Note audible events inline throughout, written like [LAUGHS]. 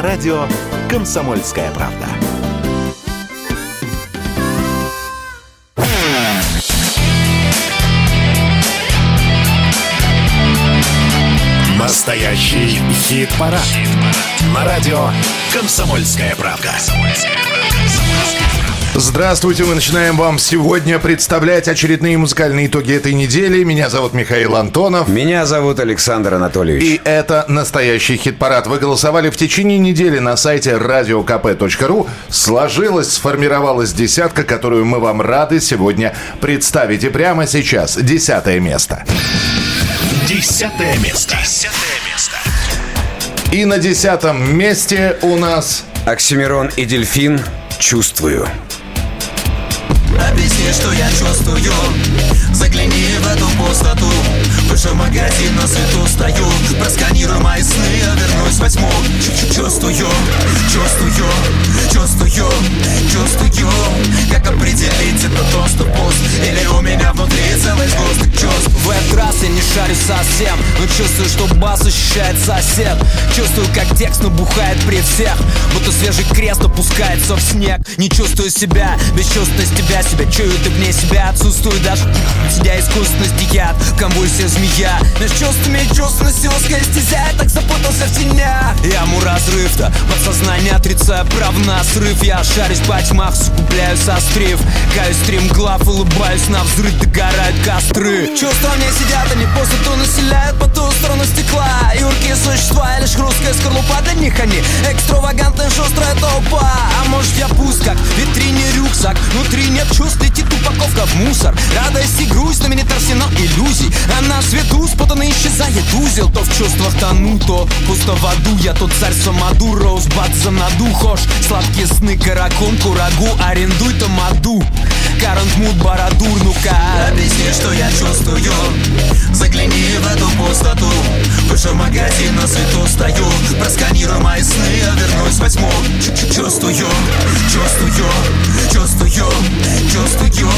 на радио «Комсомольская правда». Настоящий хит-парад. Хит на радио «Комсомольская правда». Здравствуйте, мы начинаем вам сегодня представлять очередные музыкальные итоги этой недели. Меня зовут Михаил Антонов. Меня зовут Александр Анатольевич. И это настоящий хит-парад. Вы голосовали в течение недели на сайте radiokp.ru. Сложилась, сформировалась десятка, которую мы вам рады сегодня представить. И прямо сейчас десятое место. Десятое место. Десятое место. И на десятом месте у нас... Оксимирон и Дельфин «Чувствую». Объясни, что я чувствую. Загляни в эту пустоту Выше магазин на свету стою. Просканируй мои сны, я вернусь возьму Чувствую, чувствую, чувствую, чувствую Как определить, это то, что пуст Или у меня внутри целый сгусток чувств. В этот раз я не шарю совсем Но чувствую, что бас ощущает сосед. Чувствую, как текст набухает при всех Будто свежий крест опускается в снег. Не чувствую себя, бесчувственность тебя себя Чую ты вне себя, отсутствую даже Сидя искусственно стихят, конвульсия змея Меж чувствами чувственностью узкая стезя Я так запутался в тенях. Яму разрыв-то, подсознание отрицая прав на срыв. Я шарюсь по тьмах, сугубляю сострив Каюсь стрим глав, улыбаюсь на взрыв Догорают костры. Чувства мне сидят, они пустоту населяют По ту сторону стекла. Юркие существа, и лишь хрусткая скорлупа Для них они. Экстравагантная шустрая толпа. А может я пуст, как в витрине рюкзак. Внутри нет чувств, летит упаковка в мусор. Радость и грусть, но меня арсенал иллюзий. А на свету спутанно исчезает узел То в чувствах тону, то пусто в аду. Я тот царь Самаду, Роузбад за наду Хошь, сладкие сны, каракон, курагу Арендуй тамаду, карантмут, барадур, ну-ка Объясни, что я чувствую. Загляни в эту пустоту. Выше магазин на свету стою. Просканируй мои сны, я вернусь возьму Чувствую, чувствую, чувствую, чувствую.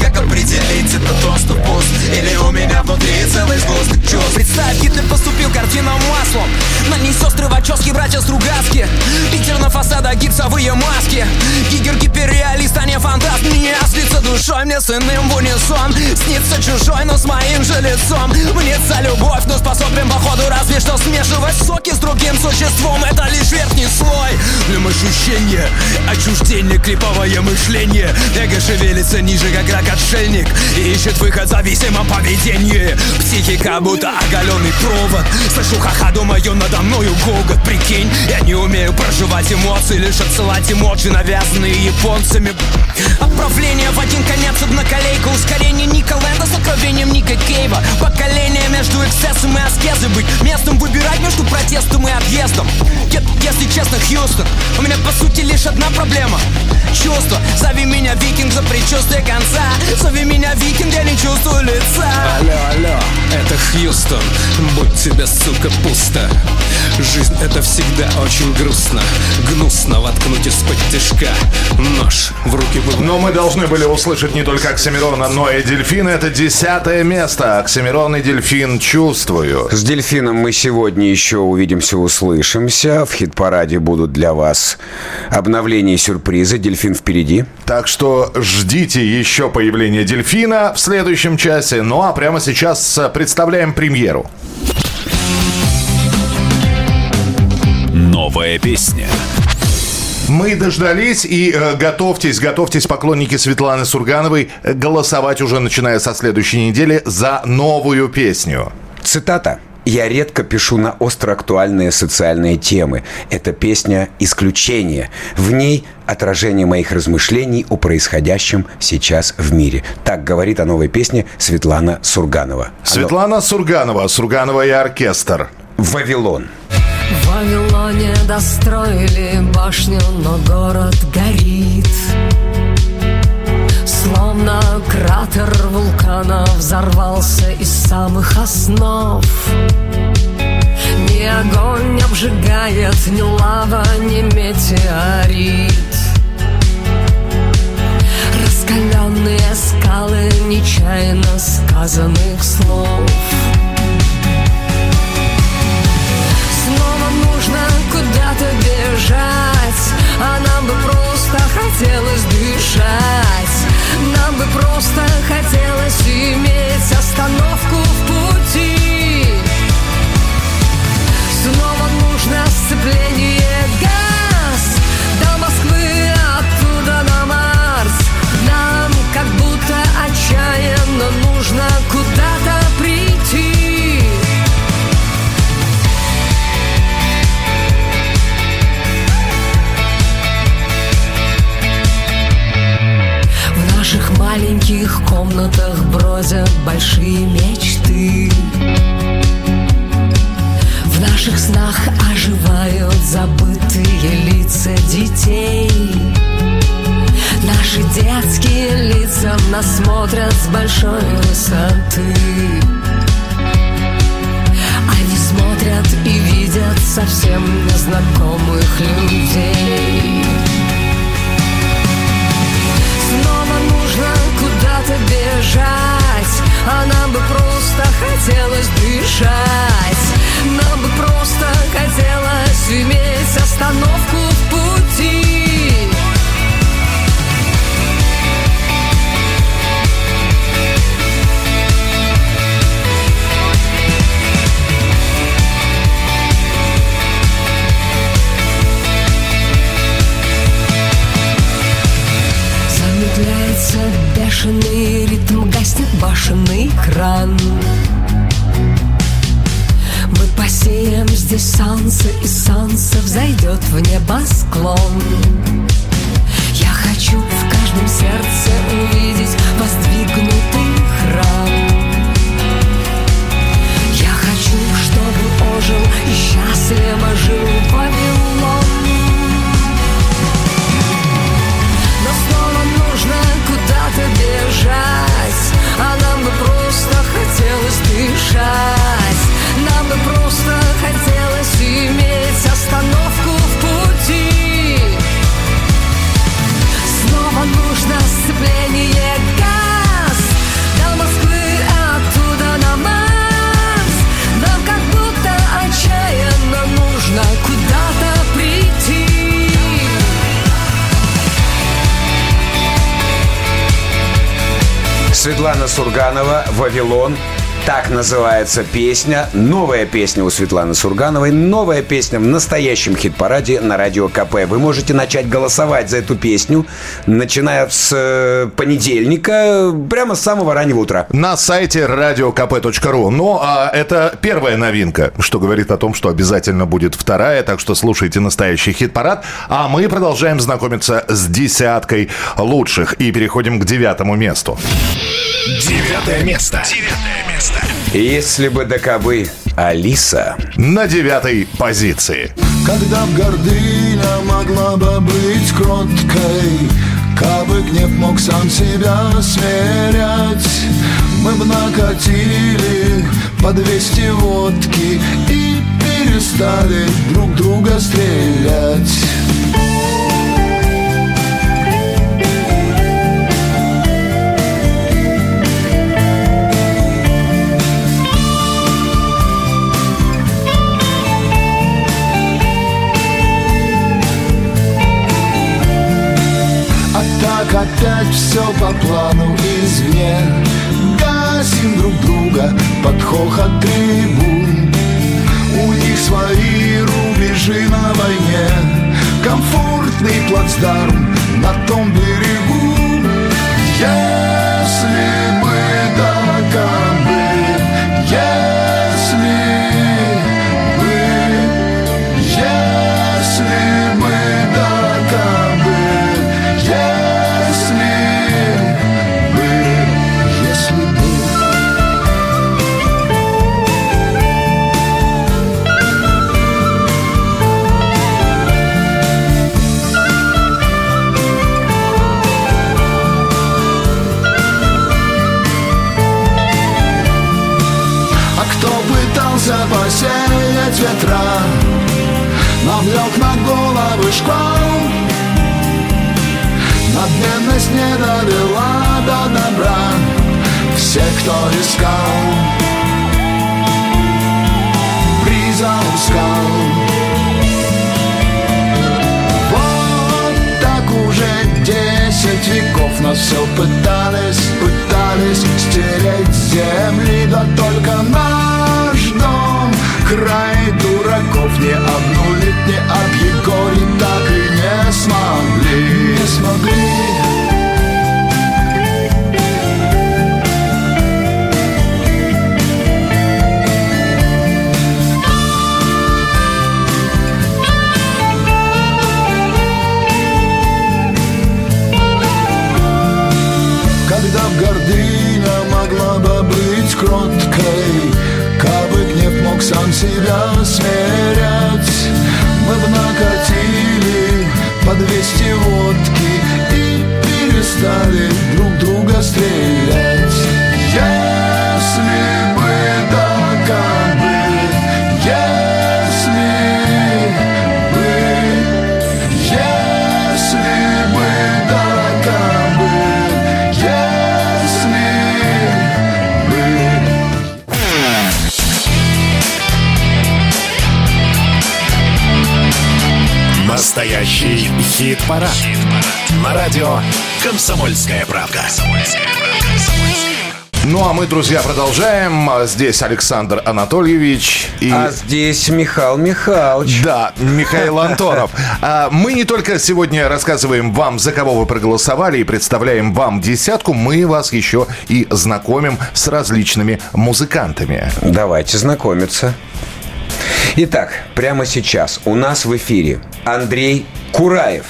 Как определить это то, что пуст? Или у меня внутри целый сгусток чувств Представь, Гитлер поступил картинам маслом. На ней сестры Вачовски, братья Стругацки. Питер на фасадах, гипсовые маски. Гигер гиперреалист, а не фантаст. Мне снится душой, мне с иным в унисон. Снится чужой, но с моим же лицом. Мнется любовь, но способен походу разве что смешивать соки с другим существом. Это лишь верхний слой. Для ощущения, отчуждение, клиповое мышление. Эго шевелится ниже, как рак-отшельник И ищет выход в зависимом поведении Психика будто оголенный провод. Слышу ха-ха, думаю, надо мною гогот. Прикинь, я не умею проживать эмоции. Лишь отсылать эмоджи, навязанные японцами. Отправление в один конец, одна колейка Ускорение Ника Лэнда с откровением Ника Кейва Поколение между эксцессом и аскезой. Быть местом выбирать между протестом и отъездом. Если честно, Хьюстон У меня по сути лишь одна проблема. Чувство, зови меня викинг за предчувствие конца. Зови меня викинг, я не чувствую лица. Алло, алло, это Хьюстон. Будь тебе, сука, пусто. Жизнь это всегда очень грустно. Гнусно воткнуть из-под тяжка. Нож в руки вы... Но мы должны были услышать не только Оксимирона, но и Дельфина. Это десятое место. Оксимирон и Дельфин «Чувствую». С Дельфином мы сегодня еще увидимся, услышимся. В хит-параде будут для вас обновления и сюрпризы. Дельфин впереди. Так что ждите еще появления Дельфина в следующем часе. Ну а прямо сейчас э, представляем премьеру. Новая песня. Мы дождались и э, готовьтесь, готовьтесь, поклонники Светланы Сургановой, э, голосовать уже начиная со следующей недели за новую песню. Цитата. Я редко пишу на остро актуальные социальные темы. Эта песня «Исключение». В ней отражение моих размышлений о происходящем сейчас в мире. Так говорит о новой песне Светлана Сурганова. Светлана Сурганова, Сурганова и оркестр. «Вавилон». В Вавилоне достроили башню, но город горит. Словно кратер вулкана взорвался из самых основ. Ни огонь обжигает, ни лава, ни метеорит. Раскаленные скалы нечаянно сказанных слов куда-то бежать? А нам бы просто хотелось дышать. Нам бы просто хотелось иметь остановку в пути. Снова нужно сцепление. Называется песня. Новая песня у Светланы Сургановой. Новая песня в настоящем хит-параде на Радио КП. Вы можете начать голосовать за эту песню, начиная с э, понедельника, прямо с самого раннего утра. На сайте radiokp.ru. Ну, а это первая новинка, что говорит о том, что обязательно будет вторая, так что слушайте настоящий хит-парад. А мы продолжаем знакомиться с десяткой лучших и переходим к девятому месту. Девятое место. Девятое место. Если бы до кобы Алиса. На девятой позиции. Когда б гордыня могла бы быть кроткой Кабы гнев мог сам себя смирять Мы б накатили по 200 водки И перестали друг друга стрелять опять все по плану извне. Гасим друг друга под хохот трибун. У них свои рубежи на войне. Комфортный плацдарм на том берегу. Если шквал Надменность не довела до добра Все, кто искал. Приза у скал Вот так уже десять веков все пытались, пытались стереть земли Да только наш дом край дураков Не обнулить, не объегорить так и не смогли. Не смогли. Гордыня могла бы быть кроткой сам себя смирять. Мы б накатили по 200 водки И перестали Настоящий хит-парад. На радио «Комсомольская правка». Ну а мы, друзья, продолжаем. А Здесь Александр Анатольевич и... А здесь Михаил Михайлович. Да, Михаил Антонов. [LAUGHS] А, Мы не только сегодня рассказываем вам, за кого вы проголосовали, и представляем вам десятку, мы вас еще и знакомим с различными музыкантами. Давайте знакомиться. Итак, прямо сейчас у нас в эфире Андрей Кураев.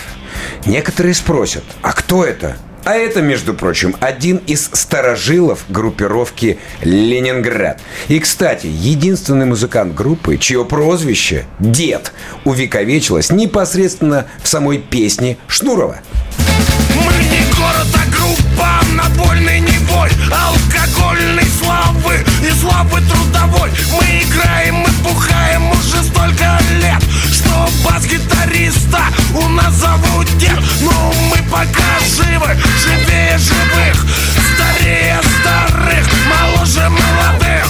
Некоторые спросят, а кто это? А это, между прочим, один из старожилов группировки «Ленинград». И, кстати, единственный музыкант группы, чье прозвище «Дед» увековечилось непосредственно в самой песне Шнурова. Мы не город, а группа напольный не бой Алкогольной славы и славы трудовой Мы играем, мы бухаем уже столько лет Что бас-гитариста у нас зовут дед Но мы пока живы, живее живых Старее старых, моложе молодых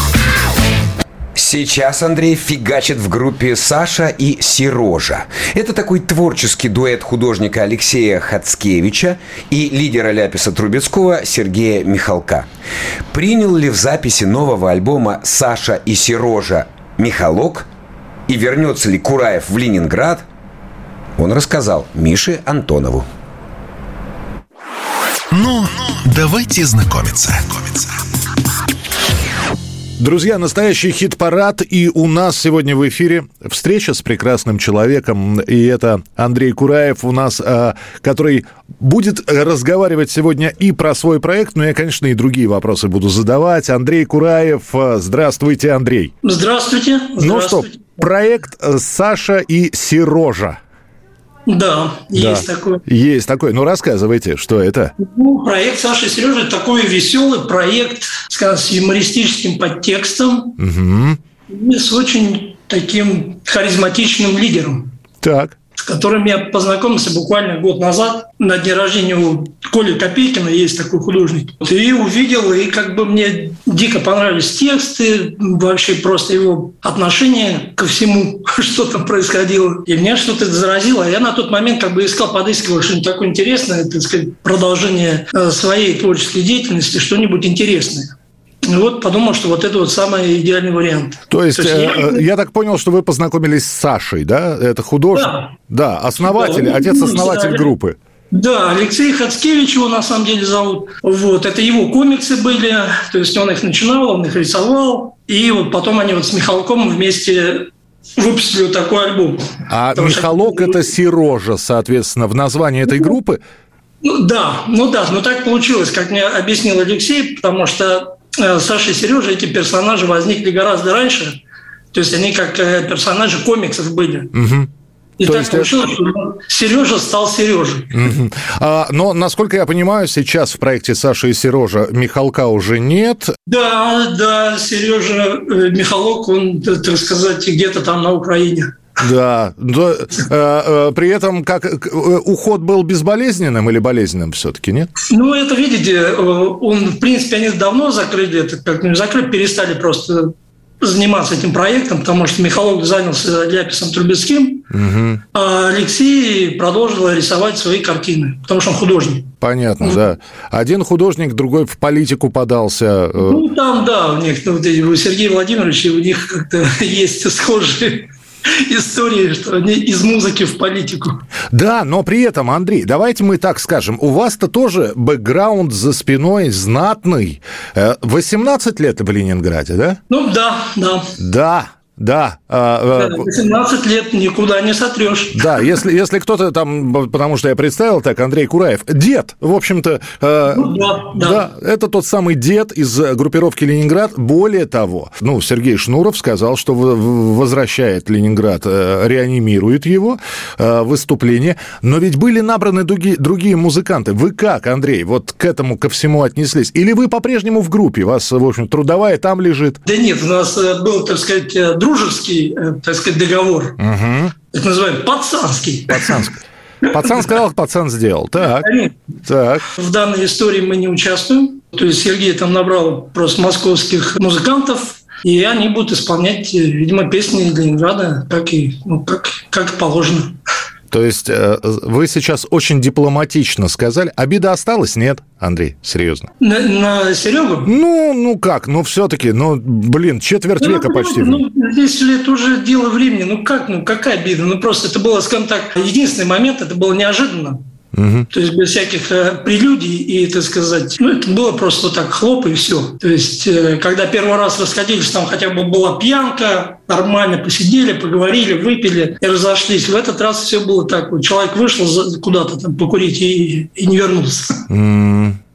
Сейчас Андрей фигачит в группе Саша и Сережа. Это такой творческий дуэт художника Алексея Хацкевича и лидера Ляписа Трубецкого Сергея Михалка. Принял ли в записи нового альбома Саша и Сережа Михалок и вернется ли Кураев в Ленинград, он рассказал Мише Антонову. Ну, давайте знакомиться. Друзья, настоящий хит-парад, и у нас сегодня в эфире встреча с прекрасным человеком, и это Андрей Кураев у нас, а, который будет разговаривать сегодня и про свой проект, но я, конечно, и другие вопросы буду задавать. Андрей Кураев, а, здравствуйте, Андрей. Здравствуйте. Ну что, Здравствуйте. Проект э, Саша и Сережа. Да, есть Да. такой. Есть такой. Ну, рассказывайте, что это? Ну, проект Саши и Сережи такой веселый проект, скажем, с юмористическим подтекстом Угу. и с очень таким харизматичным лидером, Так. С которым я познакомился буквально год назад на дне рождения у Коли Копейкина, есть такой художник. И увидел, и как бы мне дико понравились тексты, вообще просто его отношение ко всему, [LAUGHS] что там происходило. И меня что-то заразило. Я на тот момент как бы искал, подыскивал что-нибудь такое интересное, так сказать, продолжение э, своей творческой деятельности, что-нибудь интересное. И вот подумал, что вот это вот самый идеальный вариант. То есть, То есть э, я- э, я так понял, что вы познакомились с Сашей, да? Это художник? Да. Да, основатель, Да, отец-основатель да. группы. Да, Алексей Хацкевич его на самом деле зовут. Вот, это его комиксы были, то есть он их начинал, он их рисовал. И вот потом они вот с Михалком вместе выпустили вот такой альбом. А Потому что- Михалок это Сережа, соответственно, в названии этой группы. Ну, да, ну да, но так получилось, как мне объяснил Алексей, потому что Саша и Сережа, эти персонажи возникли гораздо раньше. То есть они как э, персонажи комиксов были. Мгм. И То так есть, получилось, что Сережа стал Сережей. Мгм. А, но, насколько я понимаю, сейчас в проекте Саши и Сережа Михалка уже нет. Да, да, Сережа э, Михалок, он, так сказать, где-то там на Украине. Да. Но, э, э, при этом как э, уход был безболезненным или болезненным все-таки, нет? Ну, это, видите, он, в принципе, они давно закрыли это, как не закрыли, перестали просто заниматься этим проектом, потому что Михалок занялся Ляписом Трубецким, Мгм. а Алексей продолжил рисовать свои картины, потому что он художник. Понятно, да. Один художник, другой в политику подался. Ну, там, да, у них, ну, вот Сергея Владимировича, у них как-то [LAUGHS] есть схожие истории, что они из музыки в политику. Да, но при этом, Андрей, давайте мы так скажем, у вас-то тоже бэкграунд за спиной знатный. Э, 18 лет в Ленинграде, да? Ну, да, да. Да, да. а, Да, э, 18 лет никуда не сотрешь. Да, если, если кто-то там, потому что я представил так, Андрей Кураев, дед, в общем-то, э, Ну, да, да. это тот самый дед из э, группировки Ленинград. Более того, ну, Сергей Шнуров сказал, что возвращает Ленинград, э, реанимирует его э, выступление. Но ведь были набраны другие, другие музыканты. Вы как, Андрей, вот к этому, ко всему отнеслись? Или вы по-прежнему в группе? Вас, в общем, трудовая там лежит? Да нет, у нас был, так сказать, э, дружеский, э, так сказать, договор. Угу. Так называемый пацанский. Пацанск. Пацан сказал, пацан сделал. Так, Конечно. так. В данной истории мы не участвуем. То есть Сергей там набрал просто московских музыкантов, и они будут исполнять, э, видимо, песни Ленинграда, как и, ну, как, как положено. То есть э, вы сейчас очень дипломатично сказали. Обида осталась? Нет, Андрей, серьезно. На, на Серегу? Ну, ну как, ну все-таки, ну, блин, четверть века Ну, почти. Ну, здесь же это уже дело времени. Ну как, ну какая обида? Ну просто это было, скажем так, единственный момент, это было неожиданно. Мгм. То есть без всяких э, прелюдий и, так сказать, ну это было просто так хлоп и все. То есть э, когда первый раз расходились, там хотя бы была пьянка, нормально посидели, поговорили, выпили и разошлись. В этот раз все было так. Вот человек вышел куда-то там покурить и, и не вернулся.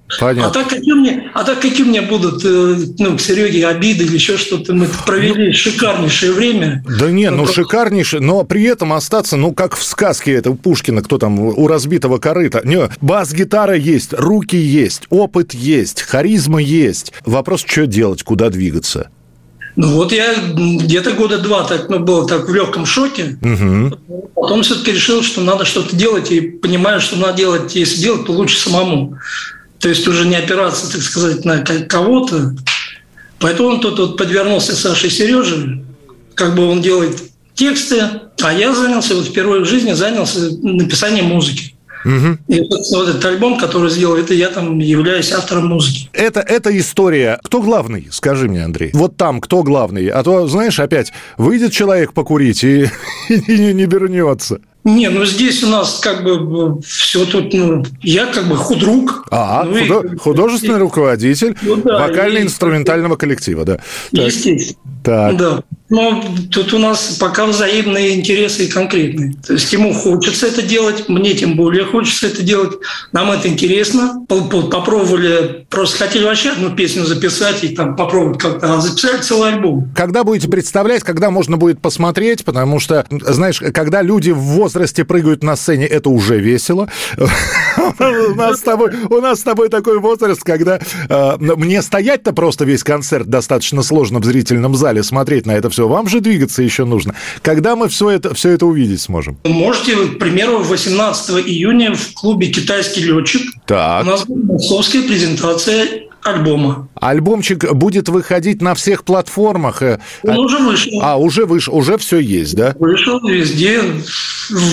М, А Понятно. так какие мне, а так какие меня будут э, ну, к Сереге обиды или еще что-то? Мы провели шикарнейшее время. Да не, ну просто- шикарнейший, но при этом остаться, ну как в сказке это у Пушкина, кто там у разбитого корыта. Не, бас-гитара есть, руки есть, опыт есть, харизма есть. Вопрос, что делать, куда двигаться. Ну вот я где-то года два так, ну, был так в легком шоке. Мгм. Потом все-таки решил, что надо что-то делать, и понимаю, что надо делать, если делать, то лучше самому. То есть уже не опираться, так сказать, на ко- кого-то. Поэтому он тут вот подвернулся Саше Сереже, как бы он делает тексты, а я занялся, вот впервые в жизни занялся написанием музыки. Мгм. И, вот этот альбом, который сделал, это я там являюсь автором музыки. Это, это история. Кто главный? Скажи мне, Андрей. Вот там кто главный? А то, знаешь, опять выйдет человек покурить и, и [LAUGHS] не, не вернется. Не, ну здесь у нас как бы все тут, ну, я как бы худрук. А, Ну и- худо- художественный руководитель Ну да, вокально-инструментального коллектива, да. Так, Естественно. так. Да. Но тут у нас пока взаимные интересы и конкретные. То есть ему хочется это делать, мне тем более хочется это делать. Нам это интересно. По- по- Попробовали, просто хотели вообще одну песню записать и там попробовать как-то, а записали целый альбом. Когда будете представлять, когда можно будет посмотреть, потому что, знаешь, когда люди в возрасте прыгают на сцене, это уже весело. У нас с тобой, у нас с тобой такой возраст, когда э, мне стоять-то просто весь концерт достаточно сложно в зрительном зале смотреть на это все. Вам же двигаться еще нужно. Когда мы все это, все это увидеть сможем? Можете, к примеру, 18 июня в клубе «Китайский летчик» у Так. нас будет московская презентация альбома. Альбомчик будет выходить на всех платформах. э, Он уже вышел. А, уже вышел, уже все есть, да? Вышел везде,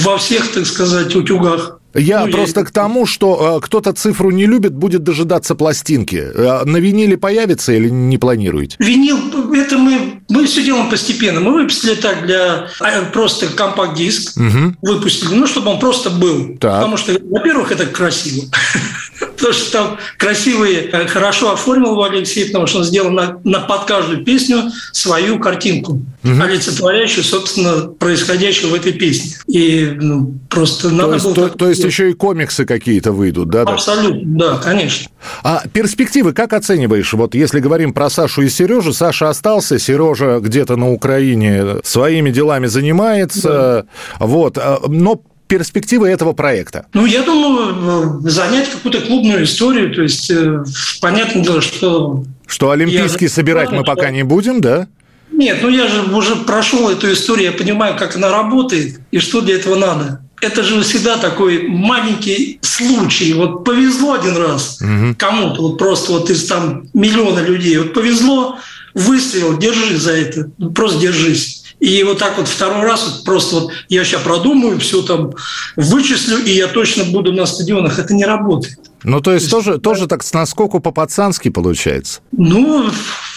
во всех, так сказать, утюгах. Я Ну, просто я- к тому, что э, кто-то цифру не любит, будет дожидаться пластинки. Э, на виниле появится или не планируете? Винил, это мы, мы все делаем постепенно. Мы выпустили так для а, просто компакт-диск, Мгм. выпустили, ну, чтобы он просто был. Так. Потому что, во-первых, это красиво. [LAUGHS] Потому что там красивые, э, хорошо оформил Алексей, потому что он сделал на, на под каждую песню свою картинку, олицетворяющую, собственно, происходящее в этой песне. И ну, просто То надо есть, было... то, то есть сделать. еще и комиксы какие-то выйдут, да? да? Абсолютно, да, конечно. А перспективы как оцениваешь? Вот если говорим про Сашу и Сережу, Саша остался, Сережа где-то на Украине своими делами занимается, вот. а, Но перспективы этого проекта. Ну, я думаю, э, занять какую-то клубную историю. То есть, э, понятное дело, что... Что Олимпийский Я- собирать мы пока не будем, да? Нет, ну я же уже прошел эту историю, я понимаю, как она работает и что для этого надо. Это же всегда такой маленький случай. Вот повезло один раз кому-то, вот просто вот из там миллиона людей. Вот повезло, выстрел, держи за это, просто держись. И вот так вот второй раз вот просто вот я сейчас продумаю, все там вычислю, и я точно буду на стадионах. Это не работает. Ну, то есть, тоже, тоже так с наскоку по-пацански получается? Ну,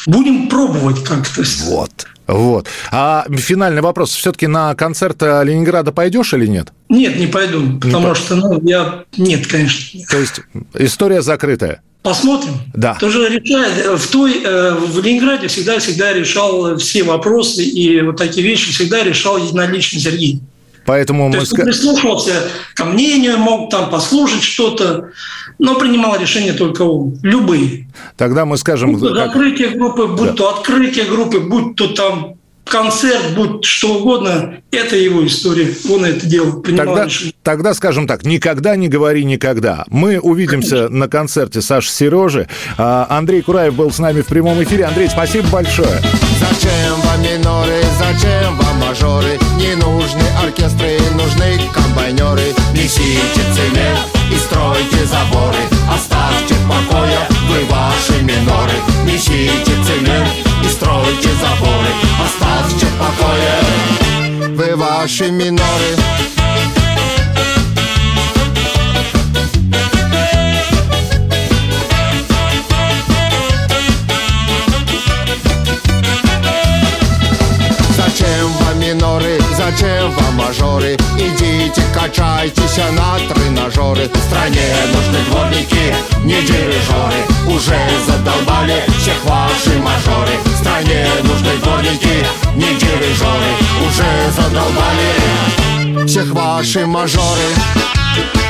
будем пробовать как-то. Вот. Вот. А финальный вопрос. Все-таки на концерт Ленинграда пойдешь или нет? Нет, не пойду, потому не что, ну, я... Нет, конечно. То есть, история закрытая? Посмотрим. Да. Тоже решает. В той, э, в Ленинграде всегда, всегда решал все вопросы и вот такие вещи всегда решал единолично Сергей. Поэтому То мы... есть он прислушивался ко мнению, мог там послушать что-то, но принимал решения только он. Любые. Тогда мы скажем... Будь то как... закрытие группы, будь Да. то открытие группы, будь то там концерт, будь что угодно, это его история. Он это делал, принимал Тогда, тогда скажем так, никогда не говори никогда. Мы увидимся на концерте Саши Сережи. А, Андрей Кураев был с нами в прямом эфире. Андрей, спасибо большое. Зачем вам миноры, зачем вам мажоры? Не нужны оркестры, нужны комбайнеры. Несите цемент и стройте заборы. Оставьте в покое вы ваши миноры. Несите цемент и стройте заборы. Оставьте в покое вы ваши миноры. Зачем вам миноры, зачем вам мажоры? Идите, качайтесь на тренажеры. В стране нужны дворники, не дирижеры. Уже задолбали всех ваши мажоры. В стране нужны дворники, не дирижеры. Уже задолбали всех ваши мажоры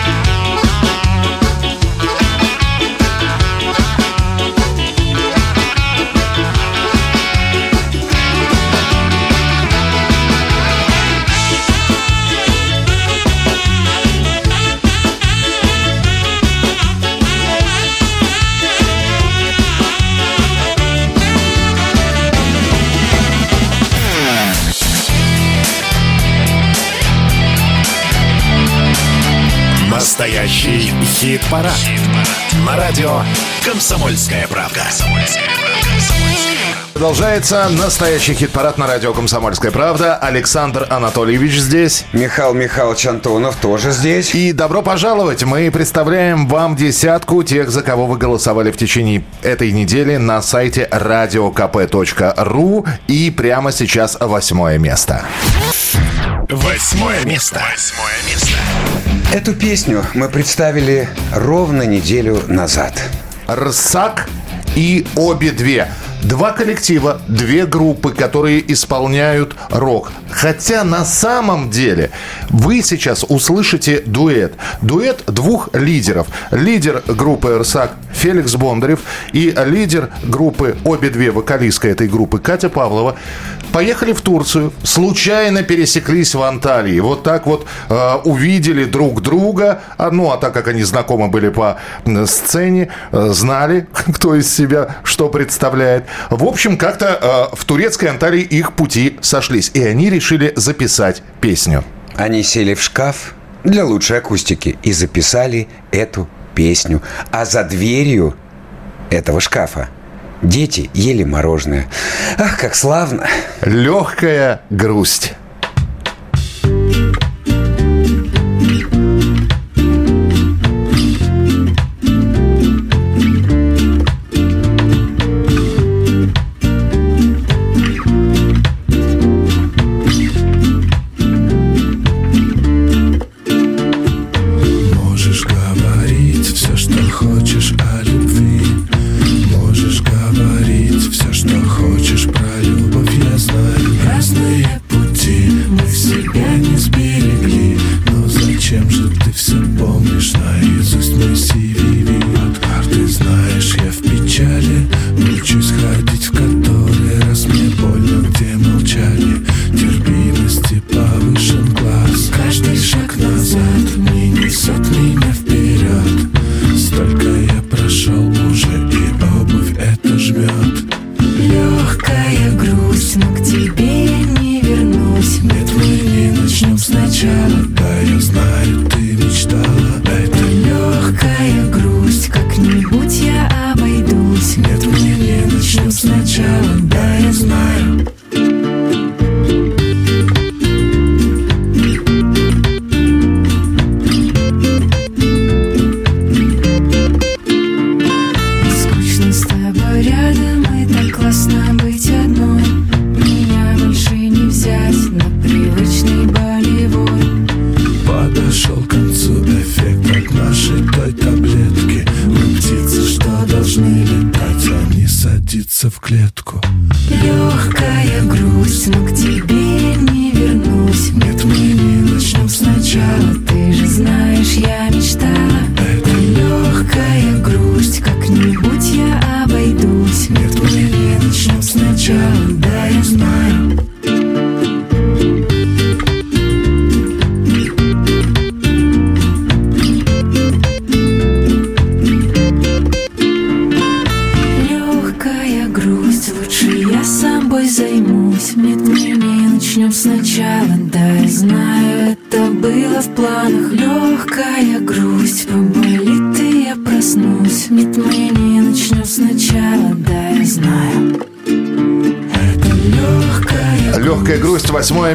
Настоящий хит-парад. На радио «Комсомольская правда». Продолжается настоящий хит-парад на радио «Комсомольская правда». Александр Анатольевич здесь. Михаил Михайлович Антонов тоже здесь. И добро пожаловать! Мы представляем вам десятку тех, за кого вы голосовали в течение этой недели на сайте radiokp.ru и прямо сейчас восьмое место. Восьмое место. Восьмое место. Эту песню мы представили ровно неделю назад. Рсак и обе две. Два коллектива, две группы, которые исполняют рок. Хотя на самом деле вы сейчас услышите дуэт. Дуэт двух лидеров. Лидер группы «Рсак» Феликс Бондарев и лидер группы, обе две вокалистка этой группы Катя Павлова, поехали в Турцию, случайно пересеклись в Анталии. Вот так вот э, увидели друг друга. А, Ну, а так как они знакомы были по сцене, э, знали, [LAUGHS] кто из себя что представляет. В общем, как-то э, в турецкой Анталии их пути сошлись. И они решили записать песню. Они сели в шкаф для лучшей акустики и записали эту песню. А за дверью этого шкафа дети ели мороженое. Ах, как славно! Легкая грусть.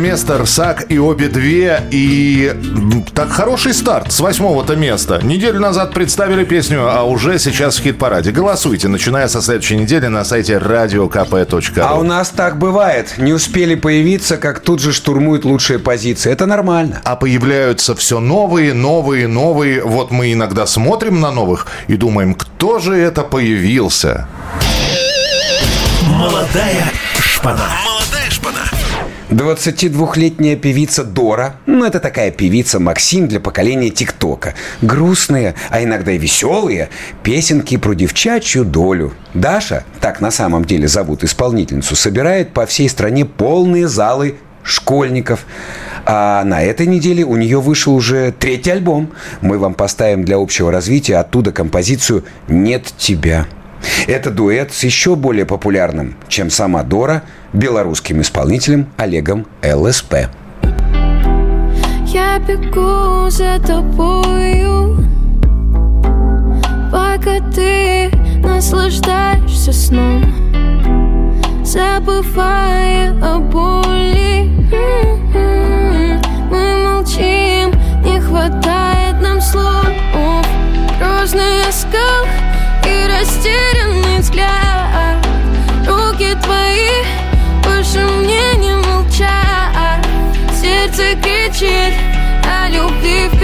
Место, Рсак и обе две. И так хороший старт с восьмого-то места. Неделю назад представили песню, а уже сейчас в хит-параде. Голосуйте, начиная со следующей недели на сайте radiokp.ru. А у нас так бывает. Не успели появиться, как тут же штурмуют лучшие позиции. Это нормально. А появляются все новые, новые, новые. Вот мы иногда смотрим на новых и думаем, кто же это появился? Молодая шпана. 22-летняя певица Дора, ну это такая певица Максим для поколения ТикТока. Грустные, а иногда и веселые песенки про девчачью долю. Даша, так на самом деле зовут исполнительницу, собирает по всей стране полные залы школьников. А на этой неделе у нее вышел уже третий альбом. Мы вам поставим для общего развития оттуда композицию «Нет тебя». Это дуэт с еще более популярным, чем сама Дора, белорусским исполнителем Олегом ЛСП. Я бегу за тобою Пока ты наслаждаешься сном Забывая о боли. Мы молчим, не хватает нам слов. Грозный оскал и растерянный взгляд. Руки твои Сердце кричит о любви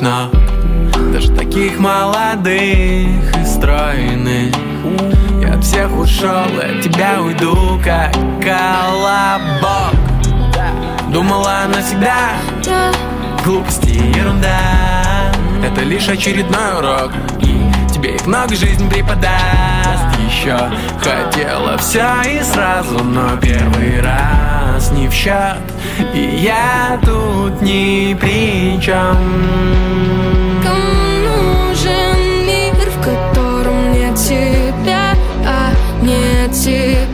ног Даже таких молодых и стройных. Я от всех ушел, от тебя уйду, как колобок. Думала навсегда Глупости ерунда. Это лишь очередной урок. И тебе их много жизнь преподаст. Еще хотела все и сразу Но первый раз не в счет И я тут ни при чем Кому нужен мир, в котором нет тебя, а нет тебя?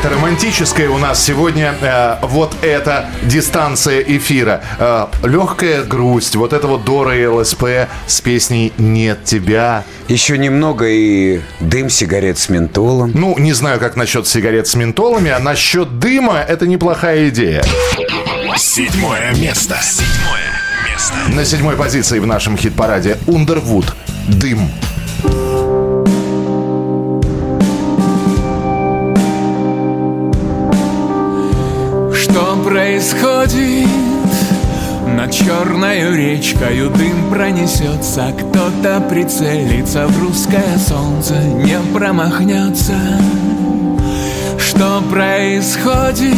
Какая-то романтическая у нас сегодня э, вот эта дистанция эфира. Э, легкая грусть, вот это вот Дора и ЛСП с песней «Нет тебя». Еще немного и дым сигарет с ментолом. Ну, не знаю, как насчет сигарет с ментолами, а насчет дыма это неплохая идея. Седьмое место. Седьмое место. На седьмой позиции в нашем хит-параде Underwood «Дым». Происходит? Над черною речкою дым пронесется Кто-то прицелится в русское солнце Не промахнется Что происходит?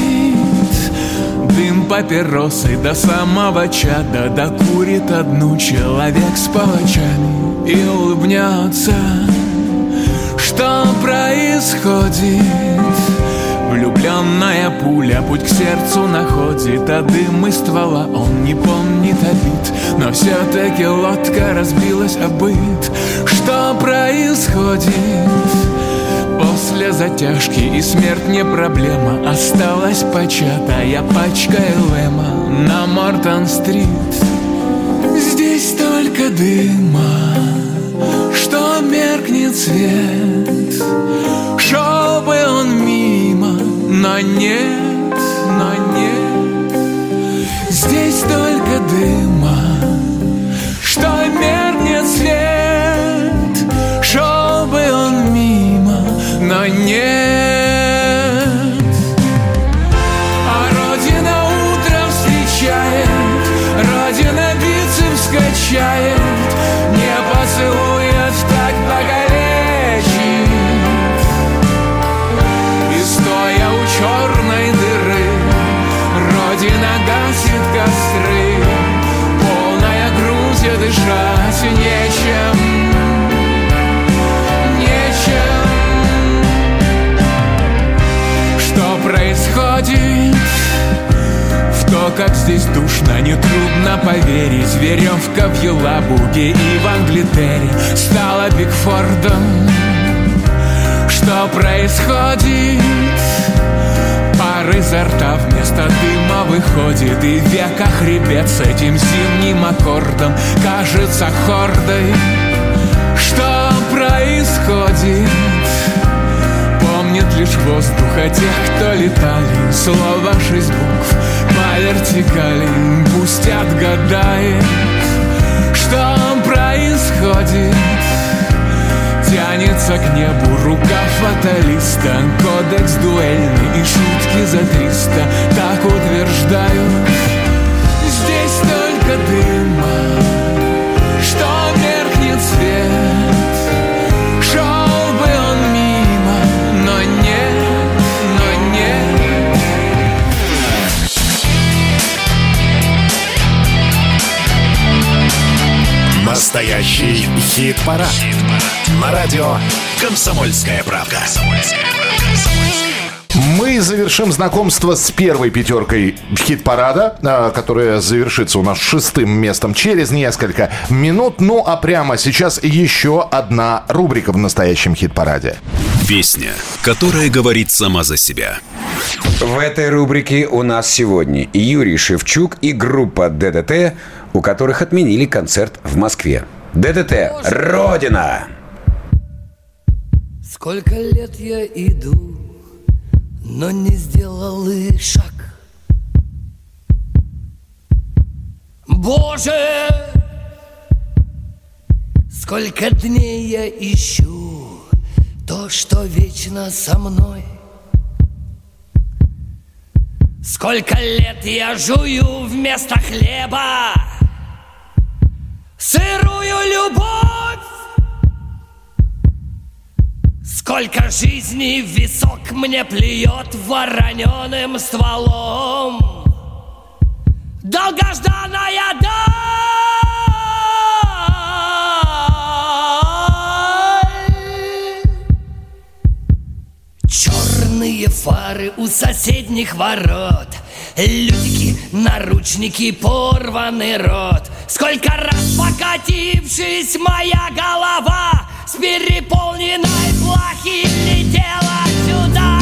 Дым папиросы до самого чада Докурит одну человек с палачами И улыбнется Что происходит? Влюбленная пуля путь к сердцу находит А дым из ствола он не помнит обид Но все-таки лодка разбилась о Что происходит? После затяжки и смерть не проблема. Осталась початая пачка Элэма На Мортон-стрит. Здесь только дыма Что меркнет свет. Он Но нет, но нет. Здесь только дыма Что меркнет свет. Шел бы он мимо но нет. А как здесь душно, нетрудно поверить. Веревка в Елабуге и в Англитере. Стала Бигфордом. Что происходит? Пар изо рта вместо дыма выходит. И века хребет с этим зимним аккордом. Кажется хордой Что происходит? помнит лишь воздуха тех, кто летали. Слова шесть букв вертикали Пусть отгадает, что происходит. Тянется к небу рука фаталиста Кодекс дуэльный и шутки за триста. Так утверждают Здесь только дыма Что меркнет свет Настоящий хит-парад. На радио «Комсомольская правда». Мы завершим знакомство с первой пятеркой хит-парада, а, которая завершится у нас шестым местом через несколько минут. Ну а прямо сейчас еще одна рубрика в настоящем хит-параде. Песня, которая говорит сама за себя. В этой рубрике у нас сегодня Юрий Шевчук и группа ДДТ, у которых отменили концерт в Москве. ДДТ «Родина». Сколько лет я иду, но не сделал и шаг. Боже, сколько дней я ищу то, что вечно со мной. Сколько лет я жую вместо хлеба сырую любовь. Сколько жизней висок мне плюет вороненым стволом. Долгожданная даль. Черные фары у соседних ворот Людики, наручники, порванный рот. Сколько раз покатившись моя голова с переполненной плохи летела сюда,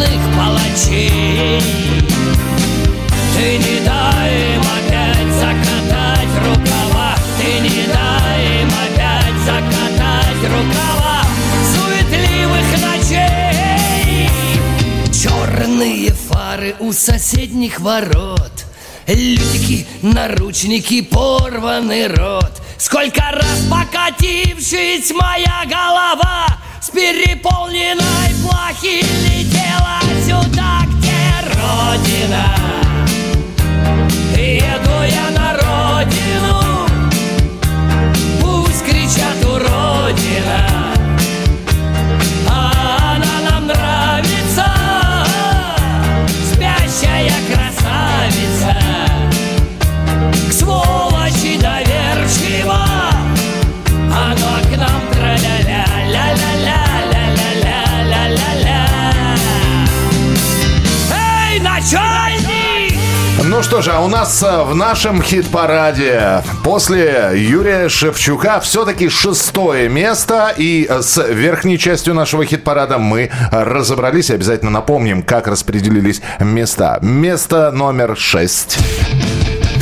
черных палачей. Ты не дай им опять закатать рукава. Ты не дай им опять закатать рукава. Суетливых ночей. Черные фары у соседних ворот. Лютики, наручники, порванный рот. Сколько раз покатившись моя голова С переполненной плахи летела сюда, где Родина. Еду я на родину Пусть кричат уродина Ну что же, а у нас э, в нашем хит-параде после Юрия Шевчука все-таки шестое место. И э, с верхней частью нашего хит-парада мы разобрались. Обязательно напомним, как распределились места. Место номер шесть.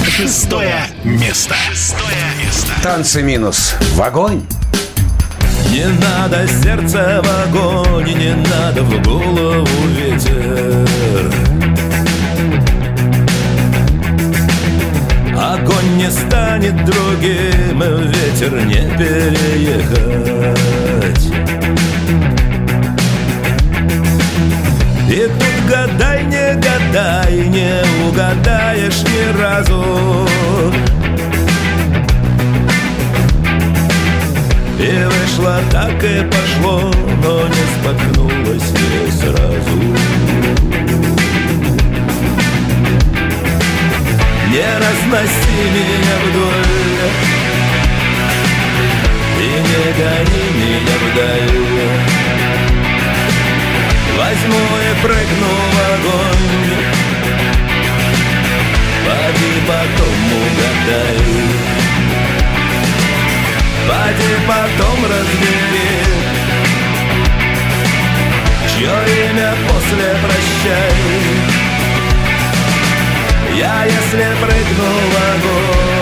Шестое место. Шестое место. Танцы минус. В огонь. Не надо сердце в огонь, не надо в голову ветер. Не станет другим, ветер не переехать. И тут гадай, не гадай, не угадаешь ни разу. И вышло так и пошло, но не споткнулось не сразу. Не разноси меня вдоль. И не гони меня вдаль. Возьму и прыгну в огонь. Поди потом угадай. Поди потом разбери Чье имя после прощай Я если прыгну в огонь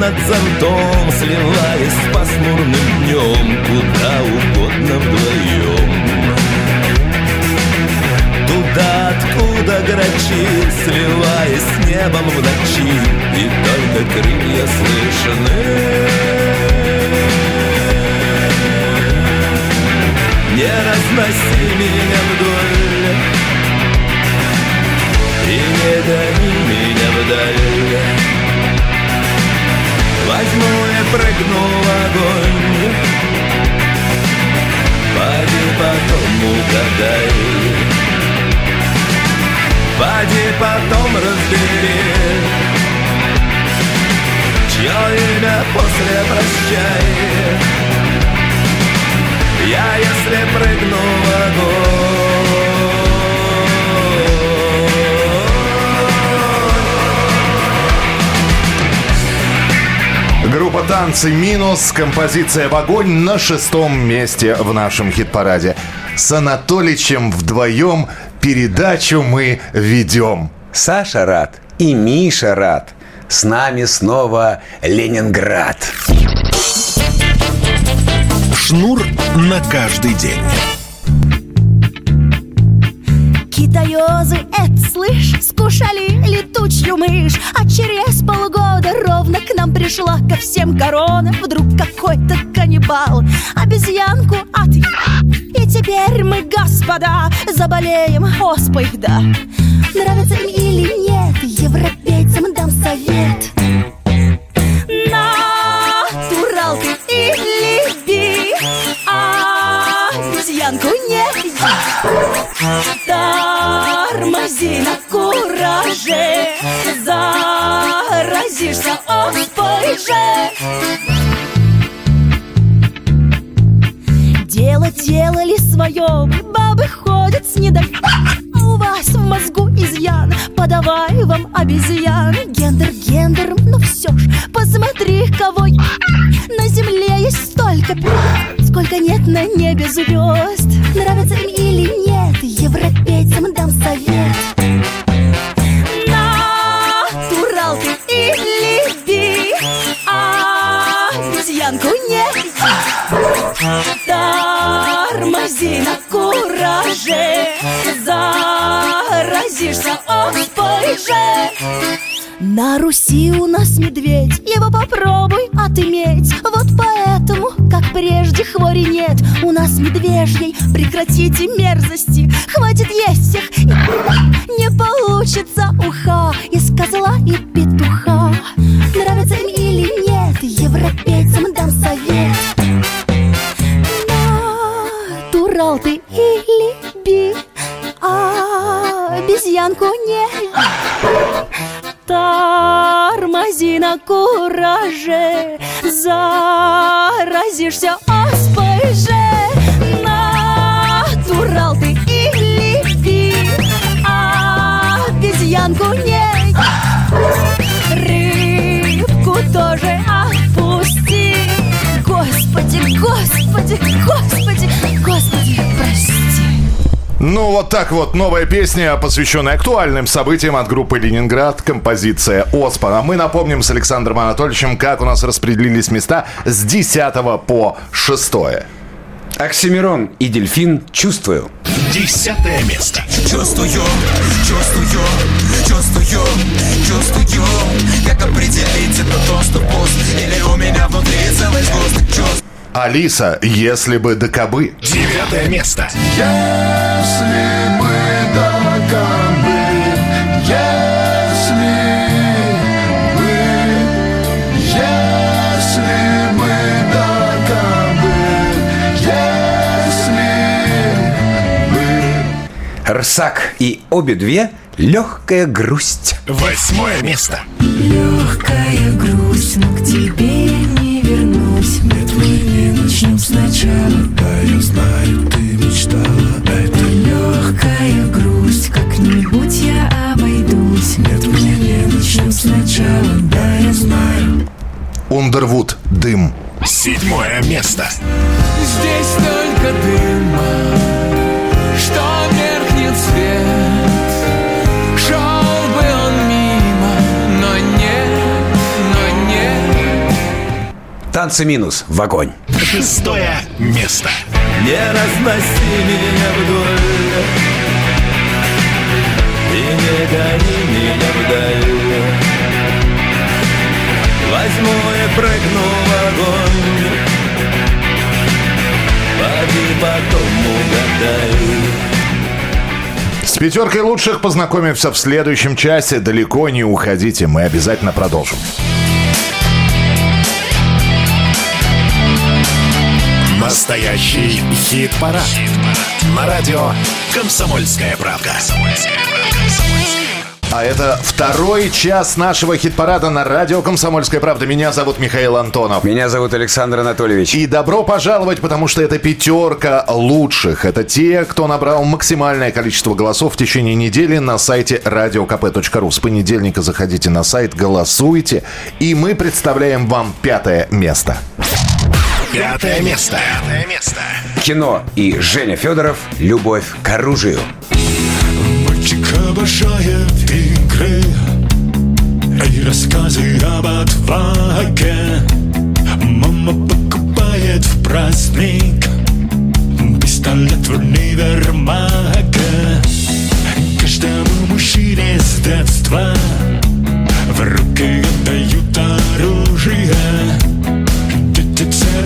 над зонтом, сливаясь с пасмурным днем, Куда угодно вдвоем. Туда, откуда грачи, сливаясь с небом в ночи, И только крылья слышны. Не разноси меня вдоль И не гони меня вдаль Возьму и прыгну в огонь. Поди потом угадай. Поди потом разбери Чье имя после прощай. Я если прыгну в Группа «Танцы минус», композиция «В огонь» на шестом месте в нашем хит-параде. С Анатоличем вдвоем передачу мы ведем. Саша рад и Миша рад. С нами снова Ленинград. Шнур на каждый день. Китаёзы, это слышь, скушали летучую мышь А через полгода ровно к нам пришла ко всем корона. Вдруг какой-то каннибал обезьянку отъел И теперь мы, господа, заболеем. Оспой, да. Нравится им или нет, европейцам дам совет. Натуралкой или би А обезьянку не еди. Тормози на кураже Заразишься оспой же Дело делали свое Бабы ходят с недо... У вас в мозгу изъян Подавай вам обезьян. Гендер, гендер, ну все ж Посмотри, кого я- На земле есть столько пи- Сколько нет на небе звезд Нравится им или нет Европейцам дам совет Тормози на кураже Заразишься оспой же на Руси у нас медведь, его попробуй отыметь. Вот поэтому, как прежде, хвори нет. У нас медвежьей, прекратите мерзости. Хватит есть всех, не получится уха. Из козла и петуха Нравится им или нет, европейцам дам совет обезьянку не. Тормози на кураже Заразишься оспой же. Натурал ты или би А обезьянку не. Рыбку тоже отпусти. Господи, господи, господи, господи, Ну, вот так вот. Новая песня, посвященная актуальным событиям от группы «Ленинград». Композиция «Оспа». А мы напомним с Александром Анатольевичем, как у нас распределились места с 10 по 6. Оксимирон и дельфин «Чувствую». Десятое место. Чувствую, чувствую, чувствую, чувствую Как определить это то, что пуст Или у меня внутри целый сгусток чувств Алиса, если бы до кобы. Девятое место. Если бы до кобы, если бы, если бы до кобы, если бы. Рсак и обе две легкая грусть. Восьмое место. Легкая грусть, но к тебе не вернусь начнем сначала Да, я знаю, ты мечтала Это легкая грусть, как-нибудь я обойдусь Нет, мы не начнем сначала, да, я знаю Ундервуд. Дым. Седьмое место. Здесь только дыма, что меркнет свет. Танцы минус в огонь. Шестое место. Не разноси меня вдоль И не гони меня вдаль Возьму и прыгну в огонь Поди потом угадай С пятеркой лучших познакомимся в следующем часе. Далеко не уходите, мы обязательно продолжим. Настоящий хит-парад. На радио «Комсомольская правда». А это второй час нашего хит-парада на радио «Комсомольская правда». Меня зовут Михаил Антонов. Меня зовут Александр Анатольевич. И добро пожаловать, потому что это пятерка лучших. Это те, кто набрал максимальное количество голосов в течение недели на сайте radiokp.ru. С понедельника заходите на сайт, голосуйте, и мы представляем вам пятое место. Пятое место. Пятое место. Кино и Женя Федоров «Любовь к оружию». Мальчик обожает игры И рассказы об отваге Мама покупает в праздник Пистолет в универмаге Каждому мужчине с детства В руки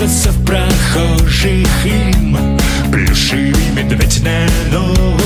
Целятся в прохожих им. Плюшевый медведь не нужен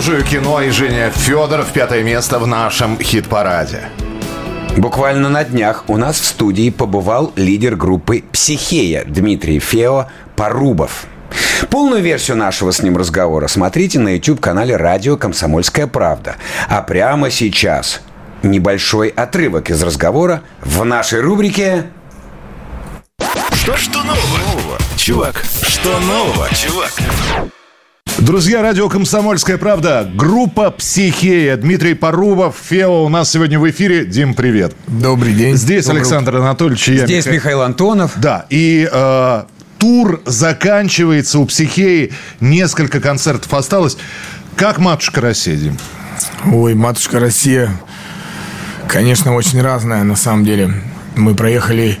оружию, кино и Женя Федоров. Пятое место в нашем хит-параде. Буквально на днях у нас в студии побывал лидер группы «Психея» Дмитрий Фео Порубов. Полную версию нашего с ним разговора смотрите на YouTube-канале «Радио Комсомольская правда». А прямо сейчас небольшой отрывок из разговора в нашей рубрике Что, что нового, чувак? Что нового, чувак? Друзья, радио «Комсомольская правда», группа «Психея», Дмитрий Порубов, Фео у нас сегодня в эфире. Дим, привет. Добрый день. Здесь Доброе Александр Анатольевич и я, Здесь Миха- Михаил Антонов. Да, и э, тур заканчивается у «Психеи», несколько концертов осталось. Как матушка Россия, Дим? Ой, матушка Россия, конечно, очень разная на самом деле. Мы проехали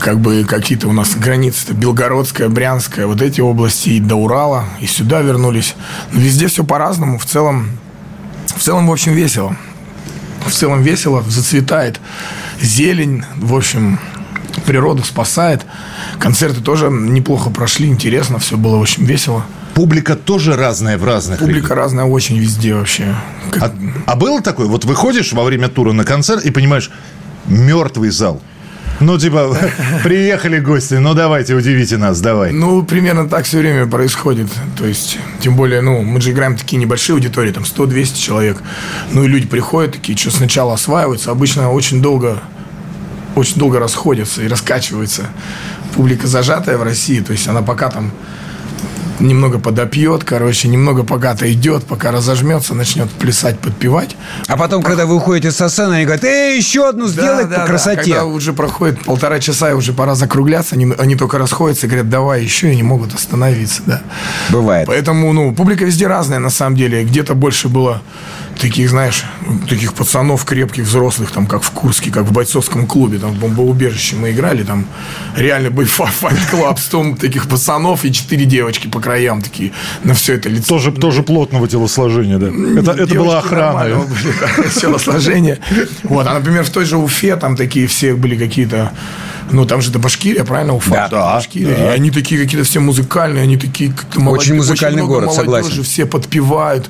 как бы какие-то у нас границы, это Белгородская, Брянская, вот эти области и до Урала, и сюда вернулись. Но везде все по-разному. В целом, в целом, в общем, весело. В целом весело, зацветает зелень, в общем, природа спасает. Концерты тоже неплохо прошли, интересно, все было очень весело. Публика тоже разная в разных Публика разная очень везде вообще. А, а было такое? Вот выходишь во время тура на концерт и понимаешь, мертвый зал. Ну, типа, [LAUGHS] приехали гости, ну давайте, удивите нас, давай. Ну, примерно так все время происходит. То есть, тем более, ну, мы же играем такие небольшие аудитории, там 100-200 человек. Ну, и люди приходят такие, что сначала осваиваются, обычно очень долго очень долго расходятся и раскачиваются. Публика зажатая в России, то есть она пока там немного подопьет, короче, немного пока-то идет, пока разожмется, начнет плясать, подпевать. А потом, когда вы уходите со сцены, они говорят, эй, еще одну сделай по красоте. Когда уже проходит полтора часа, и уже пора закругляться, они, они только расходятся и говорят, давай еще, и не могут остановиться, да. Бывает. Поэтому, ну, публика везде разная, на самом деле. Где-то больше было таких, знаешь, таких пацанов крепких, взрослых, там, как в Курске, как в бойцовском клубе, там, в бомбоубежище мы играли, там, реально был fight club, сто таких пацанов и четыре девочки по краям такие на все это лицо. Тоже, тоже плотного телосложения, да. Это, это была охрана. [LAUGHS] телосложение. Вот, а, например, в той же Уфе там такие все были какие-то ну, там же это Башкирия, правильно, Уфа? Да, Башкирия. да. И они такие какие-то все музыкальные, они такие как-то Очень музыкальный много город, молодежи, согласен. все подпевают.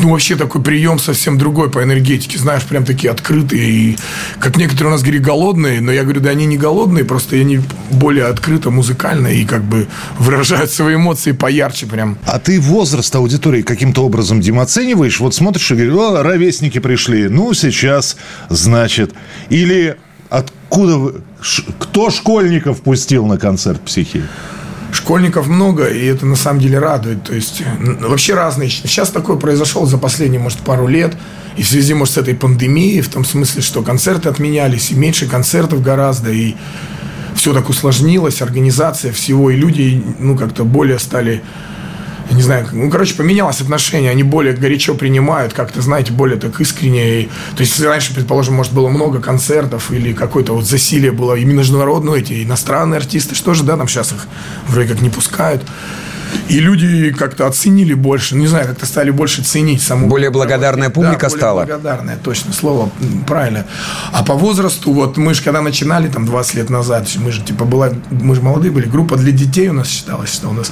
Ну, вообще такой прием совсем другой по энергетике, знаешь, прям такие открытые. И как некоторые у нас говорили, голодные, но я говорю, да они не голодные, просто они более открыто, музыкально и как бы выражают свои эмоции поярче прям. А ты возраст аудитории каким-то образом, Дим, оцениваешь? Вот смотришь и говоришь, о, ровесники пришли, ну, сейчас, значит. Или откуда кто школьников пустил на концерт психии? Школьников много, и это на самом деле радует. То есть вообще разные. Сейчас такое произошло за последние, может, пару лет. И в связи, может, с этой пандемией, в том смысле, что концерты отменялись, и меньше концертов гораздо, и все так усложнилось, организация всего, и люди, ну, как-то более стали я не знаю, ну, короче, поменялось отношение, они более горячо принимают, как-то, знаете, более так искренне. И, то есть, если раньше, предположим, может, было много концертов или какое-то вот засилие было и международное, эти иностранные артисты, что же, да, там сейчас их вроде как не пускают. И люди как-то оценили больше, ну, не знаю, как-то стали больше ценить саму... Более благодарная публика Да, более стала. благодарная, точно, слово правильно. А по возрасту, вот мы же когда начинали, там, 20 лет назад, мы же, типа, была, мы же молодые были, группа для детей у нас считалась, что у нас.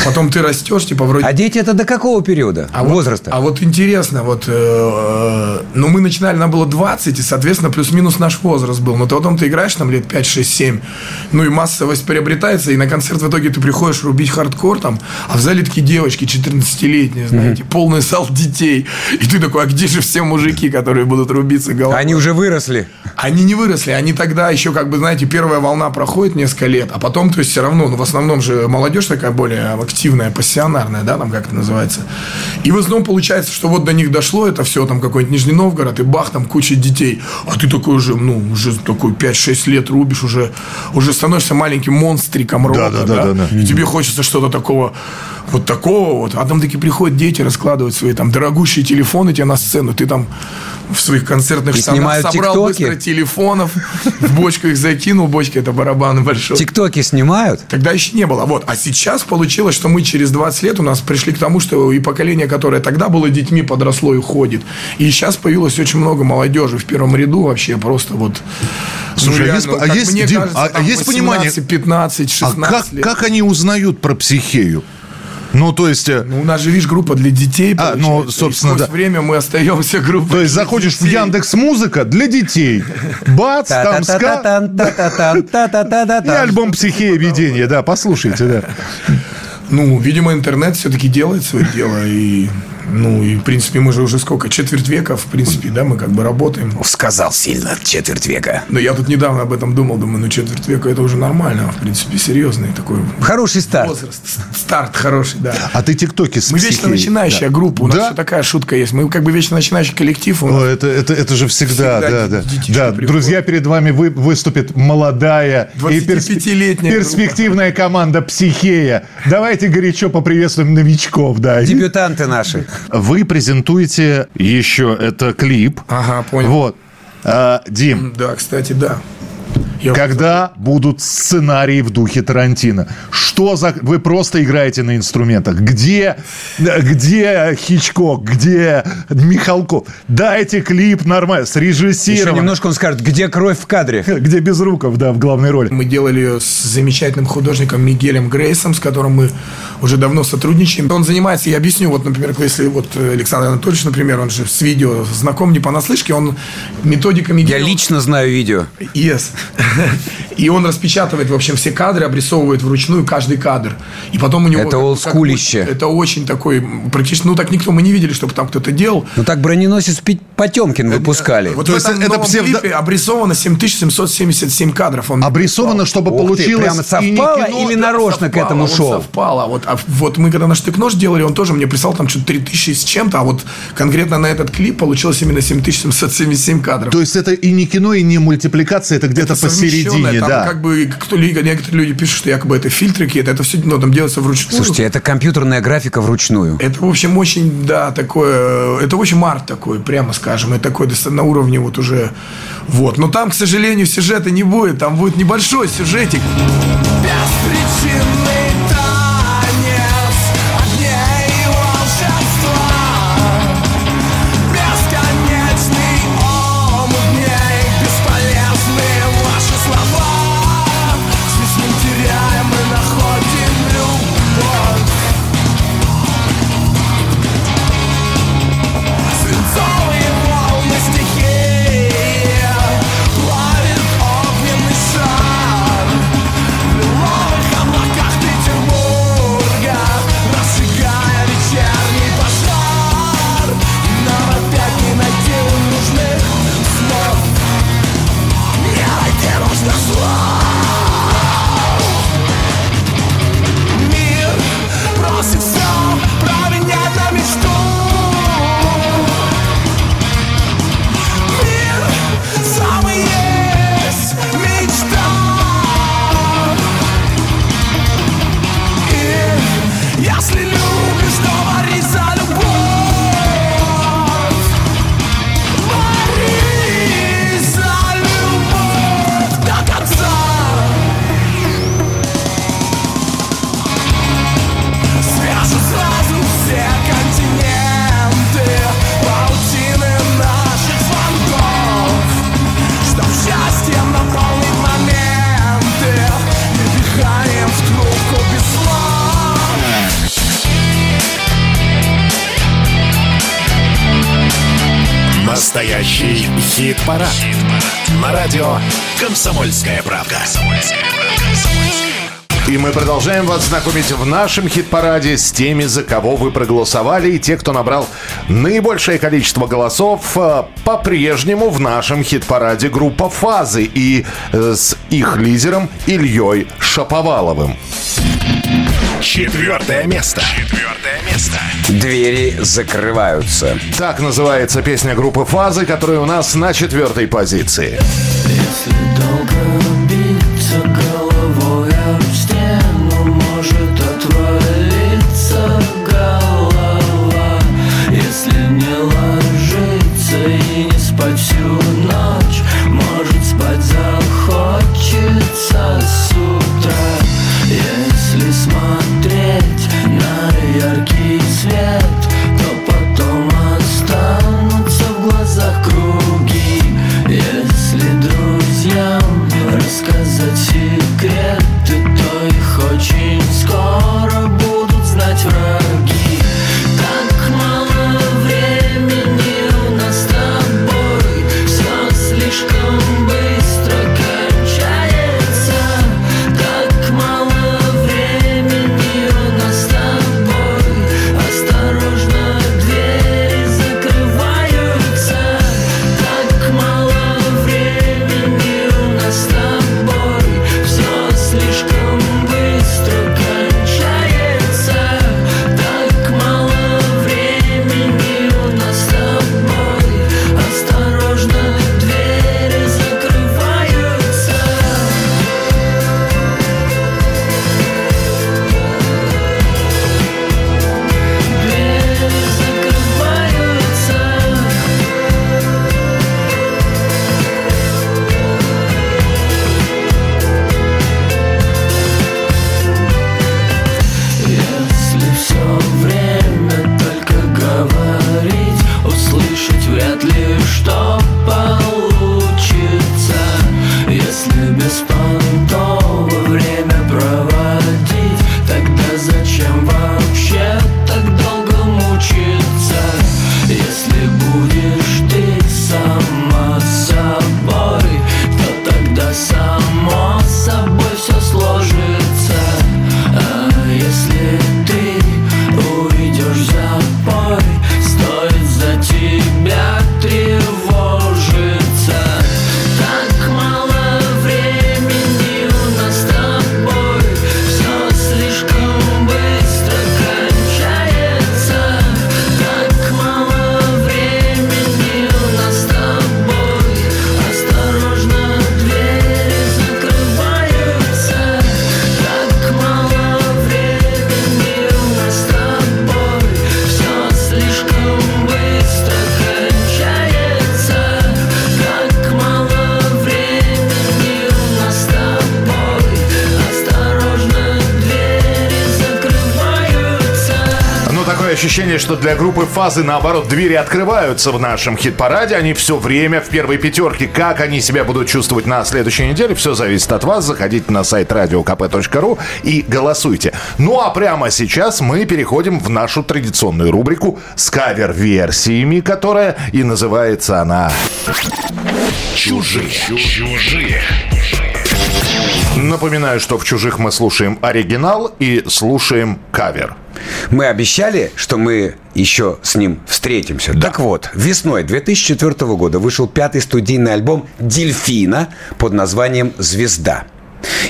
А потом ты растешь, типа, вроде... А дети это до какого периода? А вот- Возраста? а вот интересно, вот, э, ну, мы начинали, нам было 20, и, соответственно, плюс-минус наш возраст был. Но потом ты играешь там лет 5, 6, 7, ну, и массовость приобретается, и на концерт в итоге ты приходишь рубить хардкор там, а в зале такие девочки 14-летние, знаете, полный зал детей. И ты такой, а где же все мужики, которые будут рубиться головой? Они уже выросли. Они не выросли, они тогда еще, как бы, знаете, первая волна проходит несколько лет, а потом, то есть, все равно, ну, в основном же молодежь такая более активная, пассионарная, да, там как это называется. И в основном получается, что вот до них дошло это все, там какой-нибудь Нижний Новгород, и бах, там куча детей. А ты такой уже, ну, уже такой 5-6 лет рубишь, уже, уже становишься маленьким монстриком рока, да, да, да, да. И тебе хочется что-то такого, more вот такого вот. А там такие приходят дети, раскладывают свои там дорогущие телефоны тебе на сцену, ты там в своих концертных штанах снимают собрал тиктоки. быстро телефонов, в бочку их закинул, бочка это барабан большой. Тиктоки снимают? Тогда еще не было. Вот. А сейчас получилось, что мы через 20 лет у нас пришли к тому, что и поколение, которое тогда было детьми, подросло и ходит. И сейчас появилось очень много молодежи в первом ряду вообще просто вот. Слушай, ну, а есть, реально, а есть, мне Дим, кажется, а- а там есть понимание? 18, 15, 16 А как, лет. как они узнают про психею? Ну, то есть... э, Ну, у нас же, видишь, группа для детей. А, ну, собственно, И сквозь да. время мы остаемся группой. То есть заходишь в Яндекс Музыка для детей. Бац, там ска... И альбом «Психея видения», да, послушайте, да. Ну, видимо, интернет все-таки делает свое дело. И, ну, и, в принципе, мы же уже сколько? Четверть века, в принципе, да, мы как бы работаем. Сказал сильно, четверть века. Но я тут недавно об этом думал, думаю, ну, четверть века это уже нормально, в принципе, серьезный такой Хороший старт. возраст. Старт хороший, да. А ты тиктоки с Мы вечно психеей? начинающая Да. группа, у нас Да? такая шутка есть. Мы как бы вечно начинающий коллектив. у нас О, это, это, это же всегда, Всегда да, да. Да, приходят. друзья, перед вами вы, выступит молодая и 25-летняя перспективная команда «Психея». Давайте горячо поприветствуем новичков, да. Дебютанты наши. Вы презентуете еще это клип. Ага, понял. Вот. А, Дим, Да, кстати, да. Когда будут сценарии в духе Тарантино? Что за... Вы просто играете на инструментах. Где, где Хичкок? Где Михалков? Дайте клип нормально, Еще срежиссирован. немножко он скажет, где кровь в кадре. [LAUGHS] Где Безруков, да, в главной роли. Мы делали ее с замечательным художником Мигелем Грейсом, с которым мы уже давно сотрудничаем. Он занимается, я объясню, вот, например, если вот Александр Анатольевич, например, он же с видео знаком не понаслышке, он методика Я лично знаю видео. Yes. [LAUGHS] И он распечатывает, в общем, все кадры, обрисовывает вручную каждый кадр. И потом у него... Это олдскулище. Это очень такой, практически, ну так никто, мы не видели, чтобы там кто-то делал. Ну так броненосец Потемкин выпускали. Вот То в есть этом это новом псевдо- клипе обрисовано 7777 кадров. Он Обрисовано, чтобы Ух ты, получилось... прямо и не совпало кино, или нарочно к совпало, этому вот шел? Совпало. Вот, а вот мы когда наш нож делали, он тоже мне прислал там что-то 3000 с чем-то, а вот конкретно на этот клип получилось именно 7777 кадров. То есть это и не кино, и не мультипликация, это где-то Совмещенное, посередине, там да. как бы кто, некоторые люди пишут, что якобы это фильтры какие-то, это все ну, там делается вручную. Слушайте, это компьютерная графика вручную. Это, в общем, очень, да, такое, это очень арт такой, прямо скажем, это такой на уровне вот уже, вот. Но там, к сожалению, сюжета не будет, там будет небольшой сюжетик. Беспричинный танец «Комсомольская правда». И мы продолжаем вас знакомить в нашем хит-параде с теми, за кого вы проголосовали. И те, кто набрал наибольшее количество голосов, э, по-прежнему в нашем хит-параде группа «Фазы» и э, с их лидером Ильей Шаповаловым. Четвертое место. Четвертое место. Двери закрываются. Так называется песня группы «Фазы», которая у нас на четвертой позиции. Если ощущение, что для группы «Фазы», наоборот, двери открываются в нашем хит-параде. Они все время в первой пятерке. Как они себя будут чувствовать на следующей неделе, все зависит от вас. Заходите на сайт radiokp.ru и голосуйте. Ну, а прямо сейчас мы переходим в нашу традиционную рубрику с кавер-версиями, которая и называется она... Чужие. Чужие. Напоминаю, что в «Чужих» мы слушаем оригинал и слушаем кавер. Мы обещали, что мы еще с ним встретимся. Так вот, весной 2004 года вышел пятый студийный альбом «Дельфина» под названием «Звезда».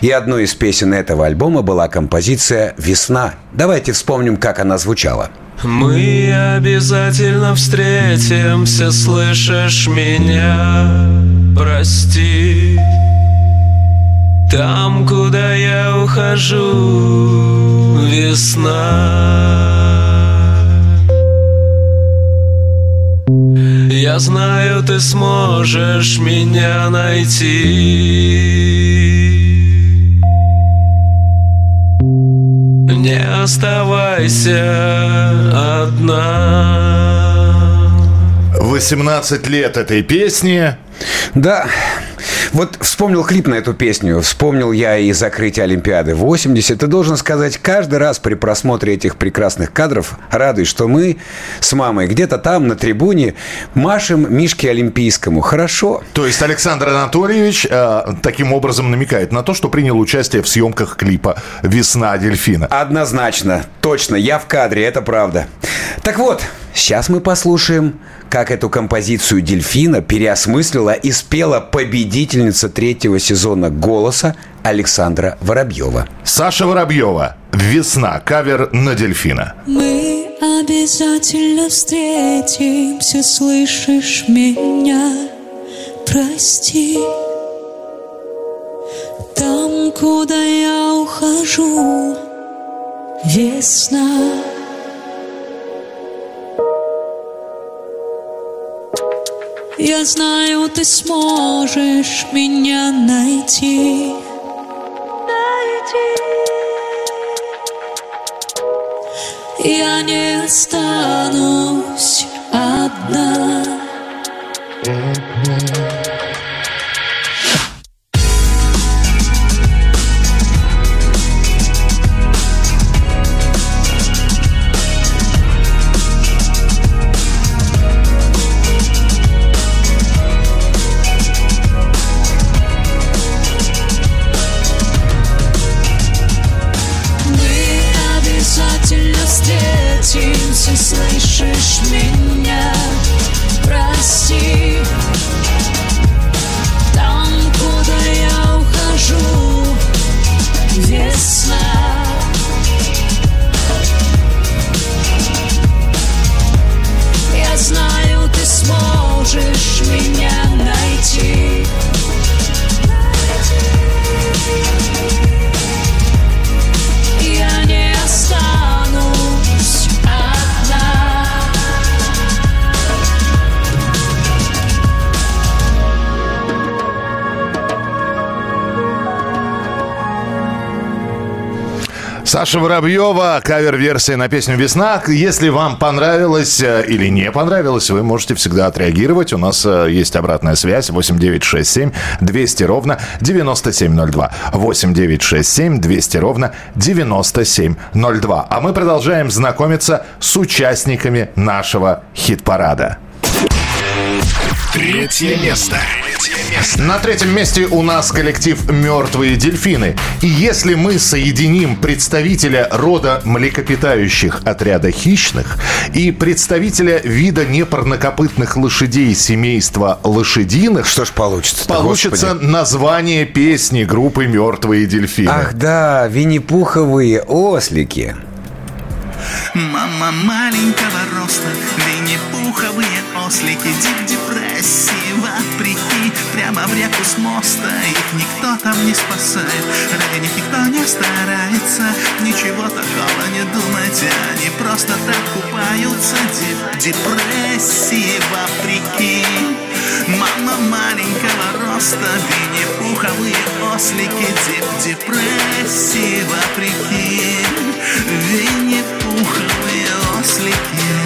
И одной из песен этого альбома была композиция «Весна». Давайте вспомним, как она звучала. Мы обязательно встретимся, слышишь меня? Прости. Там, куда я ухожу, весна. Я знаю, ты сможешь меня найти. Не оставайся одна. 18 лет этой песни. Да, Вот вспомнил клип на эту песню, вспомнил я и закрытие Олимпиады 80. И должен сказать, каждый раз при просмотре этих прекрасных кадров радуюсь, что мы с мамой где-то там на трибуне машем Мишке Олимпийскому. Хорошо. То есть Александр Анатольевич э, таким образом намекает на то, что принял участие в съемках клипа «Весна дельфина». Однозначно, точно, я в кадре, это правда. Так вот, сейчас мы послушаем, как эту композицию «Дельфина» переосмыслила и спела победительница третьего сезона «Голоса» Александра Воробьева. Саша Воробьева. «Весна». Кавер на дельфина. Мы обязательно встретимся, слышишь меня? Прости. Там, куда я ухожу, весна. Я знаю, ты сможешь меня найти. Найти. Я не останусь одна. Саша Воробьева, кавер-версия на песню «Весна». Если вам понравилось э, или не понравилось, вы можете всегда отреагировать. У нас э, есть обратная связь 8967 200 ровно 9702. 8967 200 ровно 9702. А мы продолжаем знакомиться с участниками нашего хит-парада. Третье место. На третьем месте у нас коллектив «Мертвые дельфины». И если мы соединим представителя рода млекопитающих отряда хищных и представителя вида непарнокопытных лошадей семейства лошадиных... Что ж получится? Получится название песни группы «Мертвые дельфины». Ах да, винни-пуховые ослики. Мама маленького роста, винни-пуховые ослики, дип депрессии вопреки, прямо в реку с моста, их никто там не спасает, ради них никто не старается, ничего такого не думайте, они просто так купаются, дип депрессии вопреки. Мама маленького роста, винни-пуховые ослики, дип депрессии вопреки, винни-пуховые ослики. Треск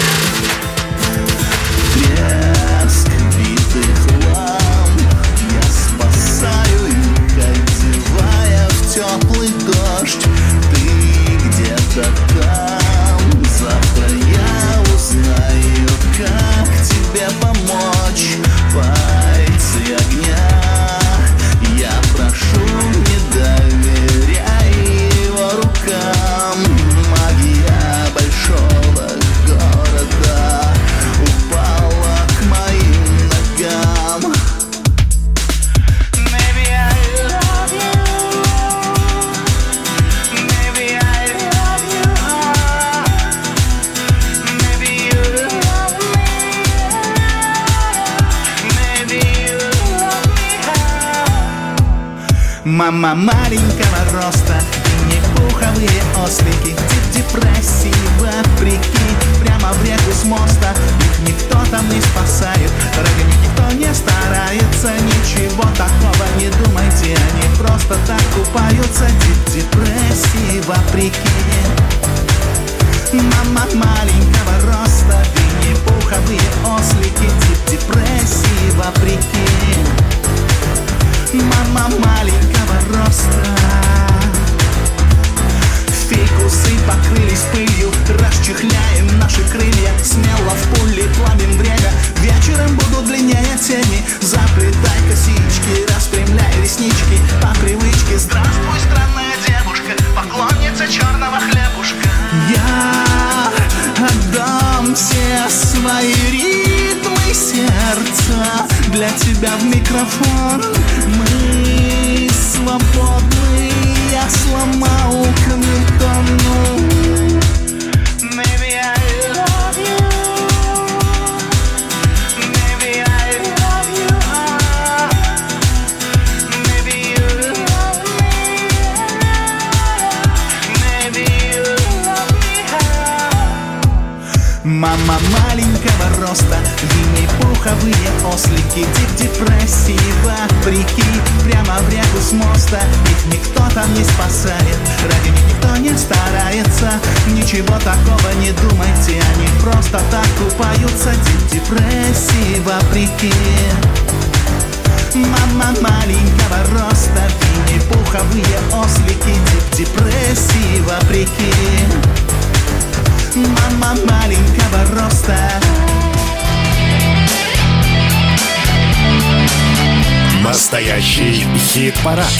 Настоящий хит-парад.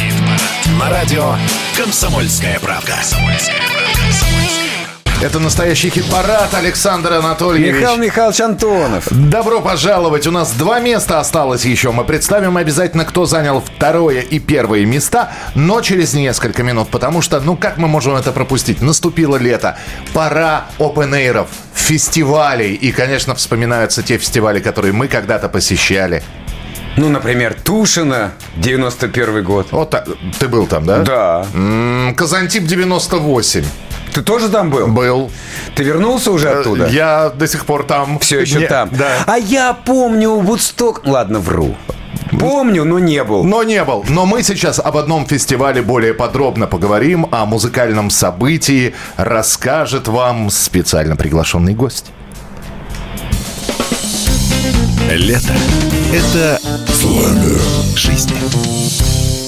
На радио «Комсомольская правка». Это настоящий хит-парад Александр Анатольевич. Михаил Михайлович Антонов. Добро пожаловать. У нас два места осталось еще. Мы представим обязательно, кто занял второе и первое места, но через несколько минут, потому что, ну как мы можем это пропустить? Наступило лето. Пора опен фестивалей. И, конечно, вспоминаются те фестивали, которые мы когда-то посещали. Ну, например, Тушина, 91 год. Вот так. Ты был там, да? Да. М, Казантип 98. Ты тоже там был? Был. Ты вернулся уже оттуда? Я до сих пор там. Все еще Не- там. Да. А я помню Вудсток... Ладно, вру. Помню, но не был. Но не был. Но мы сейчас об одном фестивале более подробно поговорим. О музыкальном событии расскажет вам специально приглашенный гость. Лето – это жизнь.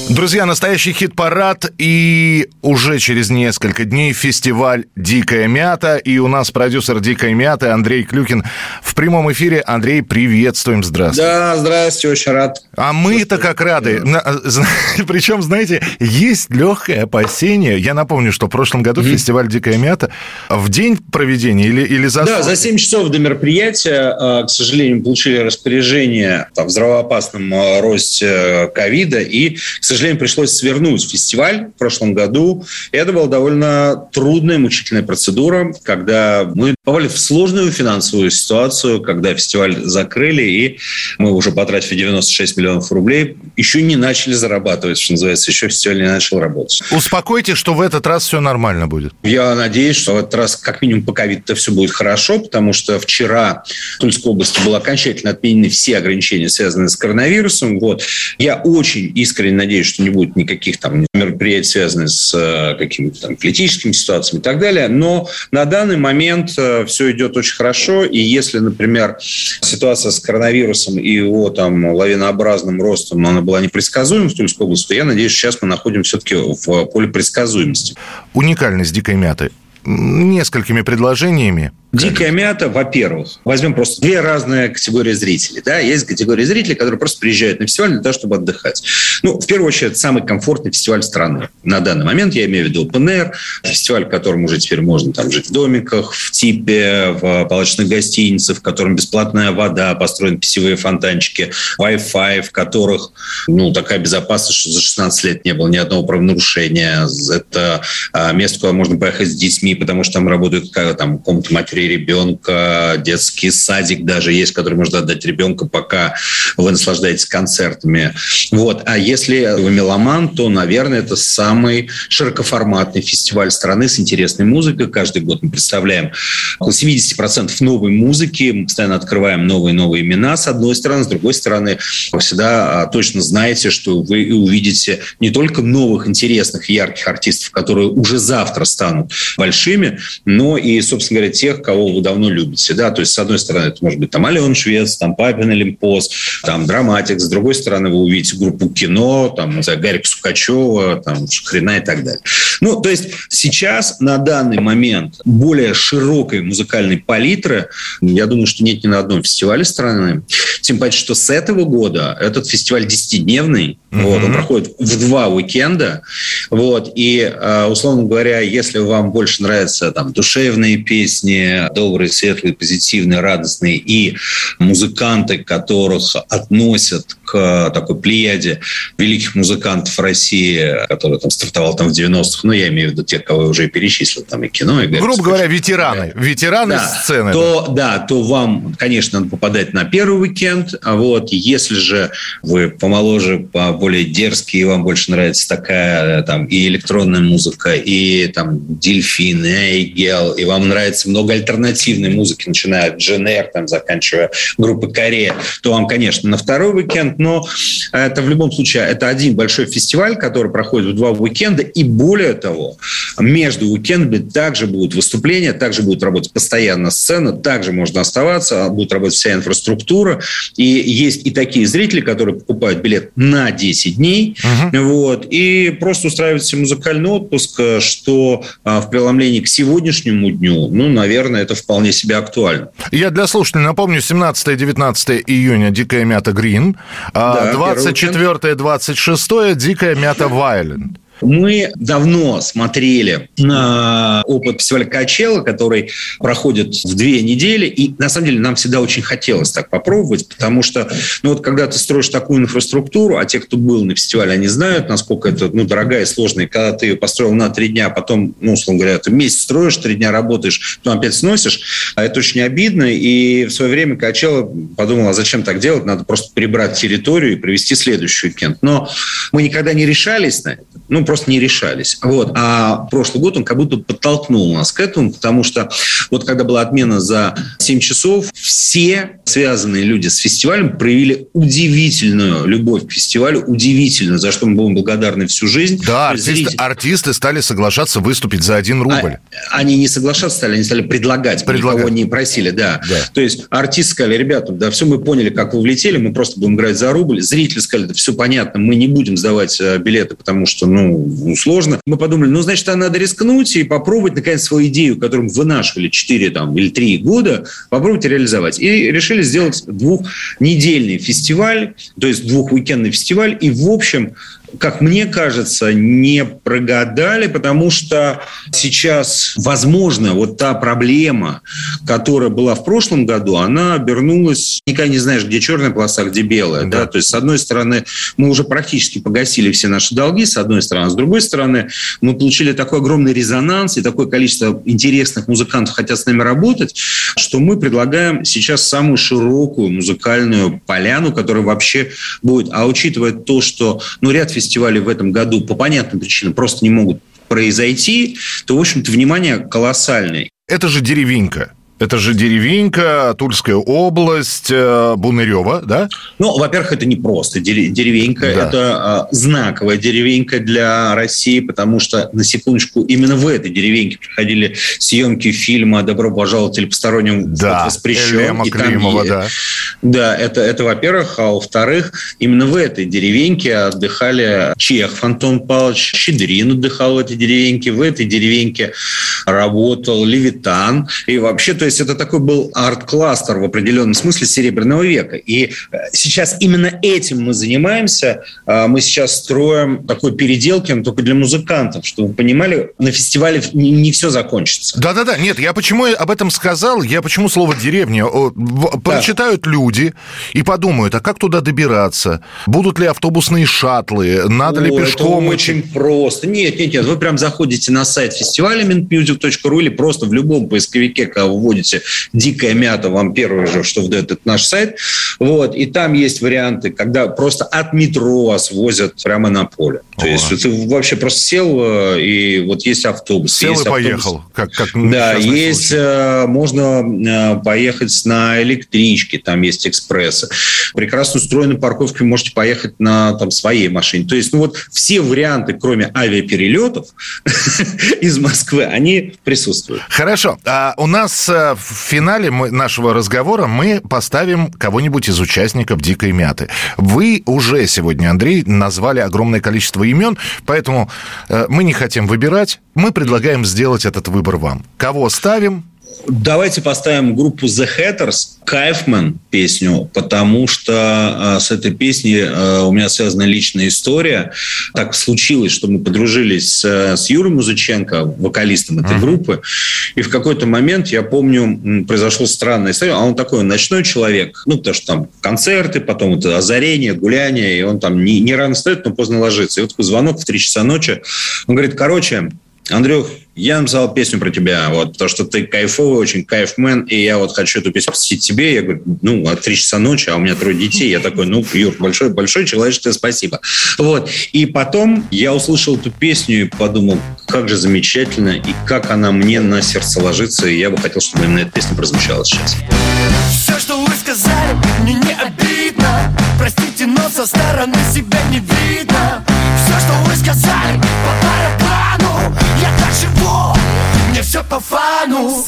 Друзья, настоящий хит-парад и уже через несколько дней фестиваль «Дикая мята». И у нас продюсер «Дикой мяты» Андрей Клюкин в прямом эфире. Андрей, приветствуем, здравствуй. Да, здрасте, очень рад. А мы-то как рады. Зна- [LAUGHS] Причем, знаете, есть легкое опасение. Я напомню, что в прошлом году фестиваль «Дикая мята» в день проведения или, или за Да, за 7 часов до мероприятия, э, к сожалению, получили распоряжение о взрывоопасном э, росте э, ковида, и, к сожалению, пришлось свернуть фестиваль в прошлом году. И это была довольно трудная, мучительная процедура, когда мы попали в сложную финансовую ситуацию, когда фестиваль закрыли, и мы уже потратив 96 миллионов рублей, еще не начали зарабатывать, что называется, еще фестиваль не начал работать. Успокойте, что в этот раз все нормально будет. Я надеюсь, что в этот раз, как минимум, по ковиду все будет хорошо, потому что вчера в Тульской области были окончательно отменены все ограничения, связанные с коронавирусом. Вот. Я очень искренне надеюсь, что не будет никаких там мероприятий, связанных с э, какими-то там политическими ситуациями и так далее. Но на данный момент все идет очень хорошо. И если, например, ситуация с коронавирусом и его там лавинообразным ростом, она была непредсказуема в Тульской области, то я надеюсь, сейчас мы находимся все-таки в поле предсказуемости. Уникальность «Дикой мяты». Несколькими предложениями. Дикая мята, во-первых, возьмем просто две разные категории зрителей. Да? Есть категория зрителей, которые просто приезжают на фестиваль для того, чтобы отдыхать. Ну, в первую очередь, самый комфортный фестиваль страны. На данный момент я имею в виду Air, фестиваль, в котором уже теперь можно там жить в домиках, в типе, в палочных гостиницах, в котором бесплатная вода, построены питьевые фонтанчики, Wi-Fi, в которых ну, такая безопасность, что за 16 лет не было ни одного правонарушения. Это а, место, куда можно поехать с детьми, потому что там работают как, там, комната матери ребенка, детский садик даже есть, который можно отдать ребенка, пока вы наслаждаетесь концертами. Вот. А если вы меломан, то, наверное, это самый широкоформатный фестиваль страны с интересной музыкой. Каждый год мы представляем около 70% новой музыки. Мы постоянно открываем новые-новые имена, с одной стороны. С другой стороны, вы всегда а, точно знаете, что вы увидите не только новых, интересных, ярких артистов, которые уже завтра станут большими, но и, собственно говоря, тех, кого кого вы давно любите, да, то есть, с одной стороны, это может быть там Ален Швец, там Папин Олимпос, там Драматик, с другой стороны, вы увидите группу кино, там, не знаю, Гарик Сукачева, там, Шахрина и так далее. Ну, то есть, сейчас, на данный момент, более широкой музыкальной палитры, я думаю, что нет ни на одном фестивале страны, тем паче, что с этого года этот фестиваль 10-дневный, mm-hmm. вот, он проходит в два уикенда, вот, и, э, условно говоря, если вам больше нравятся там душевные песни, добрые, светлые, позитивные, радостные, и музыканты, которых относят к такой плеяде великих музыкантов России, которые там стартовал там в 90-х, ну, я имею в виду тех, кого я уже перечислил, там и кино, и Грубо говоря, ветераны. Ветераны да, сцены. То, да, то вам, конечно, надо попадать на первый уикенд. А вот если же вы помоложе, более дерзкие, и вам больше нравится такая там и электронная музыка, и там дельфин, Эйгел, и вам нравится много альтернативной музыки, начиная от Дженер, там, заканчивая группой Корея, то вам, конечно, на второй уикенд, но это в любом случае, это один большой фестиваль, который проходит в два уикенда, и более того, между уикендами также будут выступления, также будет работать постоянно сцена, также можно оставаться, будет работать вся инфраструктура, и есть и такие зрители, которые покупают билет на 10 дней, uh-huh. вот, и просто устраивают себе музыкальный отпуск, что а, в преломлении к сегодняшнему дню, ну, наверное, это вполне себе актуально. Я для слушателей напомню, 17-19 июня «Дикая мята Грин», а да, 24-26 «Дикая мята Вайлент». Мы давно смотрели на опыт фестиваля Качела, который проходит в две недели, и на самом деле нам всегда очень хотелось так попробовать, потому что, ну вот когда ты строишь такую инфраструктуру, а те, кто был на фестивале, они знают, насколько это ну, дорогая и сложная, когда ты ее построил на три дня, а потом, ну, условно говоря, ты месяц строишь, три дня работаешь, потом опять сносишь, а это очень обидно, и в свое время Качела подумал, а зачем так делать, надо просто прибрать территорию и провести следующий уикенд. Но мы никогда не решались на это, ну, просто не решались. Вот. А прошлый год он как будто подтолкнул нас к этому, потому что вот когда была отмена за 7 часов, все связанные люди с фестивалем проявили удивительную любовь к фестивалю, удивительную, за что мы будем благодарны всю жизнь. Да, артисты, Зритель... артисты стали соглашаться выступить за один рубль. А, они не соглашаться стали, они стали предлагать, предлагать. никого не просили, да. да. То есть артисты сказали, ребята, да, все мы поняли, как вы влетели, мы просто будем играть за рубль. Зрители сказали, да все понятно, мы не будем сдавать э, билеты, потому что, ну, ну, сложно. Мы подумали, ну, значит, надо рискнуть и попробовать, наконец, свою идею, которую вынашивали 4 там, или 3 года, попробовать реализовать. И решили сделать двухнедельный фестиваль, то есть двухуикендный фестиваль. И, в общем, как мне кажется, не прогадали, потому что сейчас, возможно, вот та проблема, которая была в прошлом году, она обернулась, никогда не знаешь, где черная полоса, где белая. Да. Да? То есть, с одной стороны, мы уже практически погасили все наши долги, с одной стороны. С другой стороны, мы получили такой огромный резонанс и такое количество интересных музыкантов хотят с нами работать, что мы предлагаем сейчас самую широкую музыкальную поляну, которая вообще будет. А учитывая то, что ну, ряд фестивалей фестивали в этом году по понятным причинам просто не могут произойти, то, в общем-то, внимание колоссальное. Это же деревенька. Это же деревенька, Тульская область, э, Бунырева, да? Ну, во-первых, это не просто деревенька, да. это э, знаковая деревенька для России, потому что, на секундочку, именно в этой деревеньке проходили съемки фильма «Добро пожаловать или посторонним да, воспрещен». Элема Климова, там, да. Да, это, это во-первых. А во-вторых, именно в этой деревеньке отдыхали Чех Антон Павлович, Щедрин отдыхал в этой деревеньке, в этой деревеньке работал Левитан. И вообще, то есть это такой был арт-кластер в определенном смысле Серебряного века. И э, сейчас именно этим мы занимаемся. А, мы сейчас строим такой переделки, но только для музыкантов, чтобы вы понимали, на фестивале не, все закончится. Да-да-да, нет, я почему об этом сказал, я почему слово «деревня» прочитают да. люди и подумают, а как туда добираться? Будут ли автобусные шаттлы? Надо О, ли пешком? Это очень просто. Нет, нет, нет, вы прям заходите на сайт фестиваля minmusic.ru или просто в любом поисковике, когда вы вводите «Дикая мята», вам первое же, что выдает этот наш сайт. Вот, и там есть варианты, когда просто от метро вас возят прямо на поле. То О. есть ты вообще просто сел, э, и вот есть автобус. Сел есть и автобус. поехал. Как, как да, есть, случай. Э, можно э, поехать на электричке, там есть экспрессы. Прекрасно устроены парковки, вы можете поехать на там, своей машине. То есть, ну вот все варианты, кроме авиаперелетов [LAUGHS] из Москвы, они присутствуют. Хорошо. А у нас в финале мы- нашего разговора мы поставим кого-нибудь из участников «Дикой мяты». Вы уже сегодня, Андрей, назвали огромное количество имен, поэтому э, мы не хотим выбирать. Мы предлагаем сделать этот выбор вам. Кого ставим? Давайте поставим группу The Hatters, Кайфман песню, потому что э, с этой песней э, у меня связана личная история. Так случилось, что мы подружились с, э, с Юрой Музыченко, вокалистом этой группы, и в какой-то момент, я помню, м, произошла странная история, а он такой ночной человек, ну, потому что там концерты, потом это озарение, гуляние, и он там не, не рано встает, но поздно ложится. И вот такой звонок в 3 часа ночи, он говорит, короче, Андрюх, я написал песню про тебя, вот, потому что ты кайфовый, очень кайфмен, и я вот хочу эту песню посвятить тебе. Я говорю, ну, а три часа ночи, а у меня трое детей. Я такой, ну, Юр, большое, большое человеческое спасибо. Вот. И потом я услышал эту песню и подумал, как же замечательно, и как она мне на сердце ложится, и я бы хотел, чтобы именно эта песня прозвучала сейчас. Все, что вы сказали, мне не обидно Простите, но со стороны себя не видно Все, что вы сказали, по Я так живу, мне все по фану.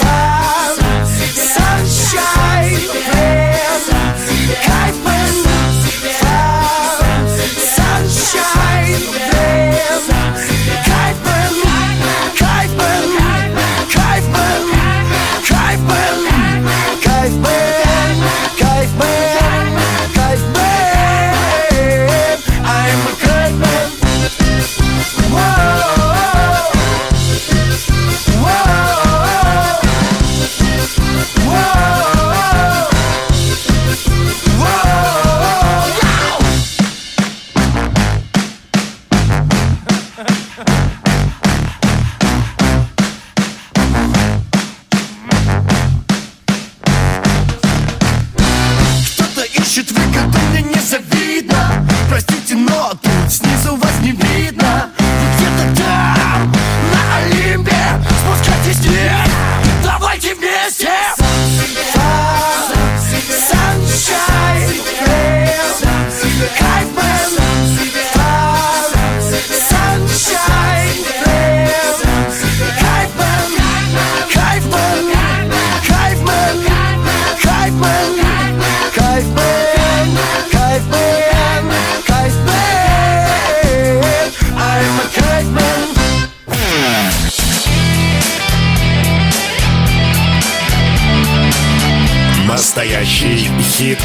Фан, Sunshine, Фан, Кайф, Фан, Sunshine, Фан, Кайф, Кайф, Кайф, Кайф, Кайф Бен, Кайф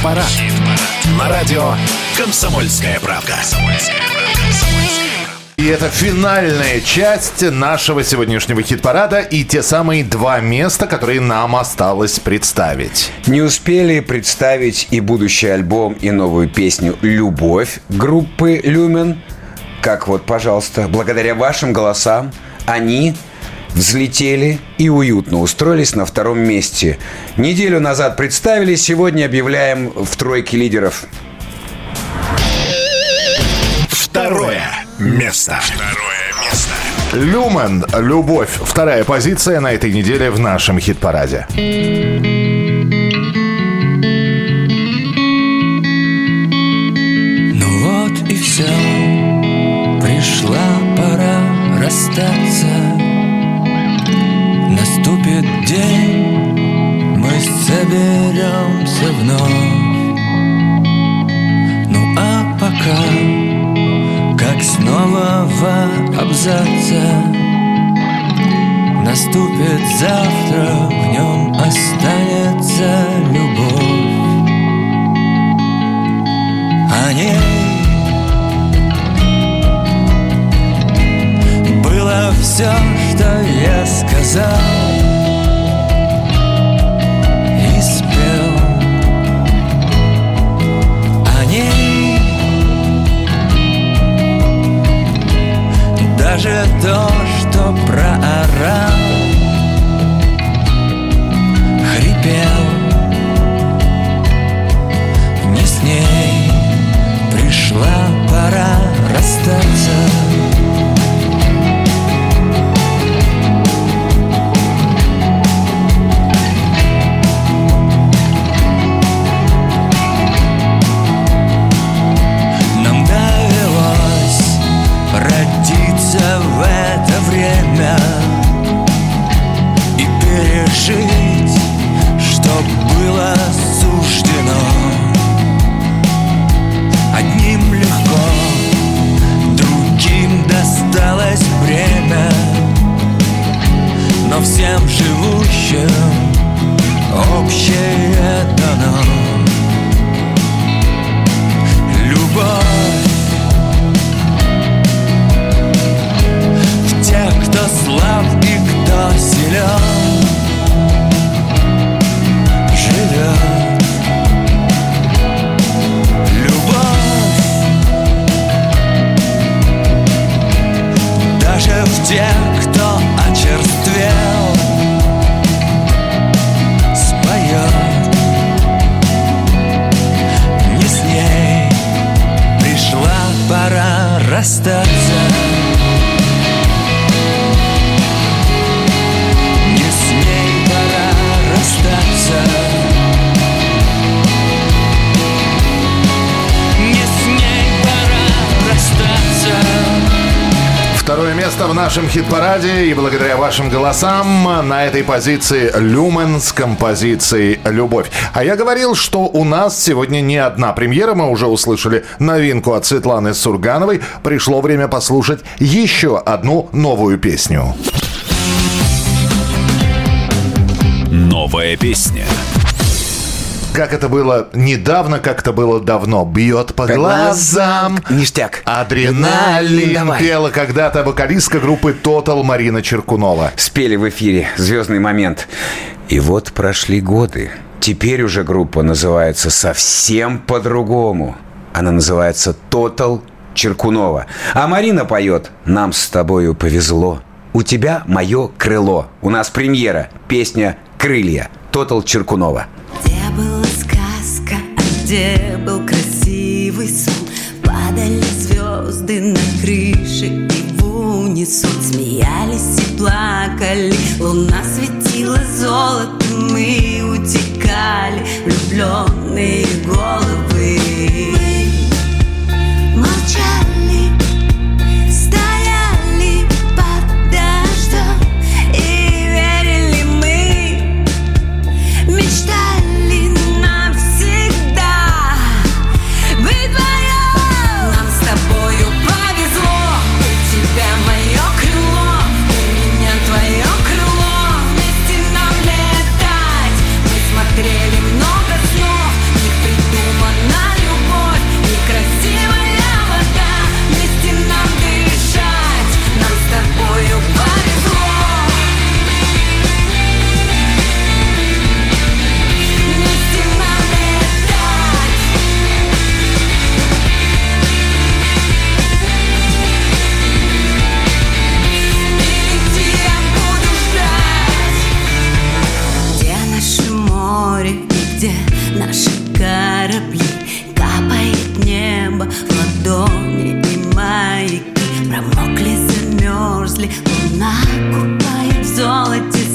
хит-парад. На радио «Комсомольская правка». И это финальная часть нашего сегодняшнего хит-парада и те самые два места, которые нам осталось представить. Не успели представить и будущий альбом, и новую песню «Любовь» группы «Люмен». Как вот, пожалуйста, благодаря вашим голосам они взлетели и уютно устроились на втором месте. Неделю назад представили, сегодня объявляем в тройке лидеров. Второе место. Второе место. Люмен, любовь. Вторая позиция на этой неделе в нашем хит-параде. Ну вот и все, пришла пора расстаться. День, мы соберемся вновь. Ну а пока, как с нового абзаца, наступит завтра, в нем останется любовь. О ней было все, что я сказал даже то, что проорал. Хрипел. Не с ней пришла пора расстаться. время И пережить, что было суждено. Одним легко, другим досталось время Но всем живущим общее дано. Любовь слаб и кто силен Живет любовь. Даже в тех нашем хит-параде. И благодаря вашим голосам на этой позиции Люмен с композицией «Любовь». А я говорил, что у нас сегодня не одна премьера. Мы уже услышали новинку от Светланы Сургановой. Пришло время послушать еще одну новую песню. Новая песня. Как это было недавно, как это было давно. Бьет по глазам. Ништяк. Адреналин. Давай. Пела когда-то вокалистка группы Total Марина Черкунова. Спели в эфире «Звездный момент». И вот прошли годы. Теперь уже группа называется совсем по-другому. Она называется «Тотал Черкунова». А Марина поет «Нам с тобою повезло». У тебя мое крыло. У нас премьера. Песня «Крылья». Тотал Черкунова. Где была где был красивый сон. Падали звезды на крыше и в унисон. Смеялись и плакали, луна светила золотом Мы утекали, влюбленные головы. Молчали,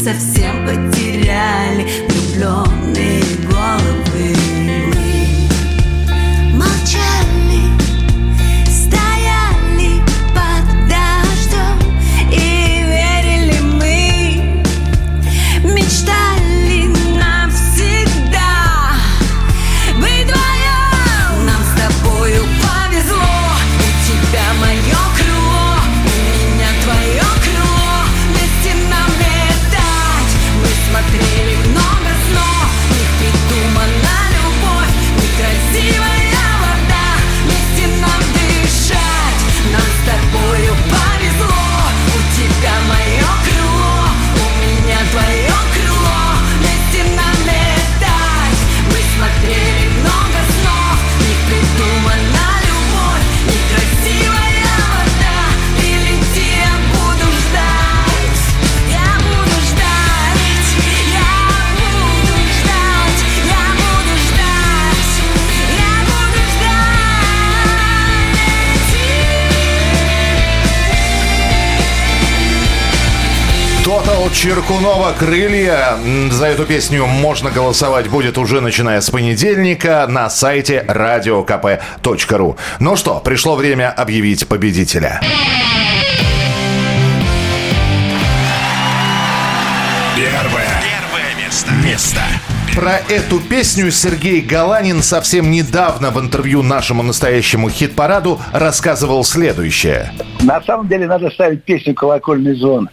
Совсем потеряли Черкунова «Крылья». За эту песню можно голосовать будет уже начиная с понедельника на сайте radiokp.ru. Ну что, пришло время объявить победителя. Первое. Первое место. Место. Про эту песню Сергей Галанин совсем недавно в интервью нашему настоящему хит-параду рассказывал следующее. На самом деле надо ставить песню «Колокольный звон».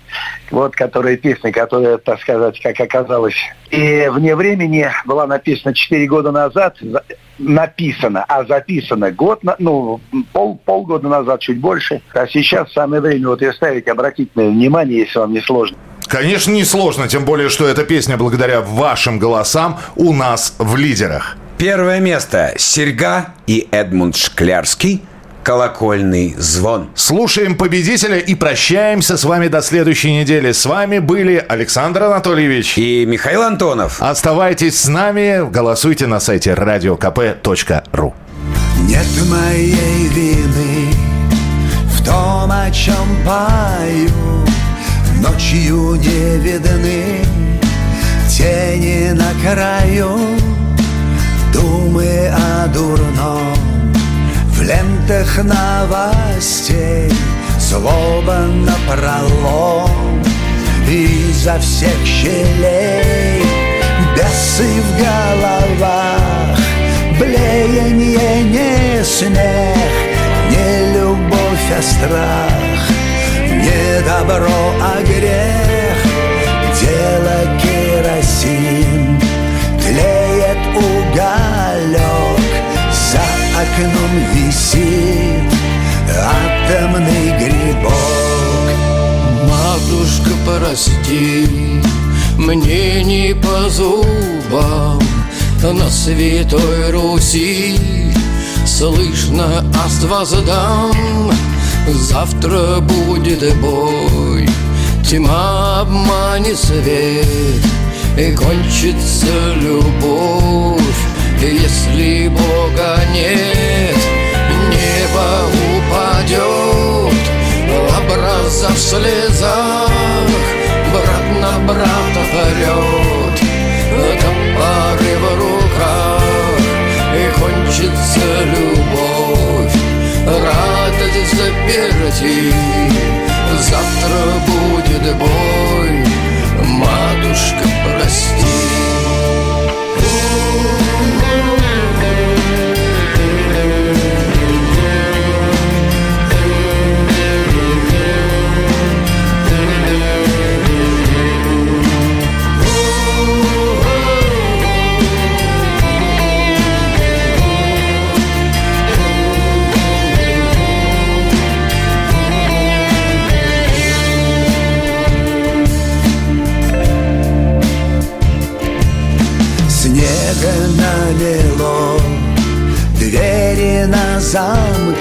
Вот которая песня, которая, так сказать, как оказалось, и вне времени была написана 4 года назад, за- написана, а записана год, ну, пол, полгода назад, чуть больше. А сейчас самое время вот ее ставить, обратить на внимание, если вам не сложно. Конечно, несложно, тем более, что эта песня благодаря вашим голосам у нас в лидерах. Первое место. Серьга и Эдмунд Шклярский. Колокольный звон. Слушаем победителя и прощаемся с вами до следующей недели. С вами были Александр Анатольевич и Михаил Антонов. Оставайтесь с нами, голосуйте на сайте radiokp.ru. Нет моей вины в том, о чем пою Ночью не видны тени на краю. Думы о дурном в лентах новостей Злоба напролом изо всех щелей. Бесы в головах, блеяние не смех Не любовь, а страх, не добро, а грех? Дело керосин, тлеет уголек За окном висит атомный грибок. Матушка, прости, мне не по зубам На Святой Руси слышно аст воздам Завтра будет бой, тьма обманет свет И кончится любовь, если Бога нет Небо упадет, образа в слезах Брат на брата орет, топоры в руках И кончится любовь, радость заперти Завтра будет бой, матушка, прости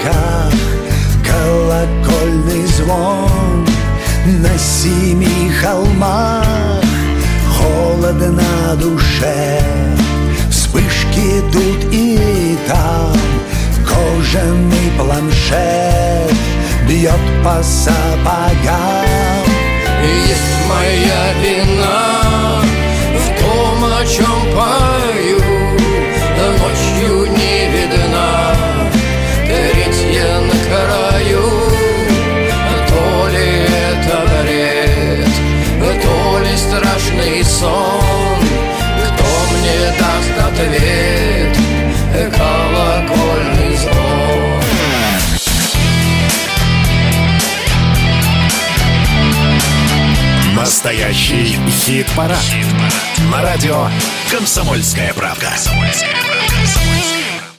замках Колокольный звон На семи холмах Холодно на душе Вспышки тут и там Кожаный планшет Бьет по сапогам. Есть моя вина в том, о чем пою страшный сон Кто мне даст ответ, колокольный звон Настоящий хит-парад. На радио «Комсомольская правка».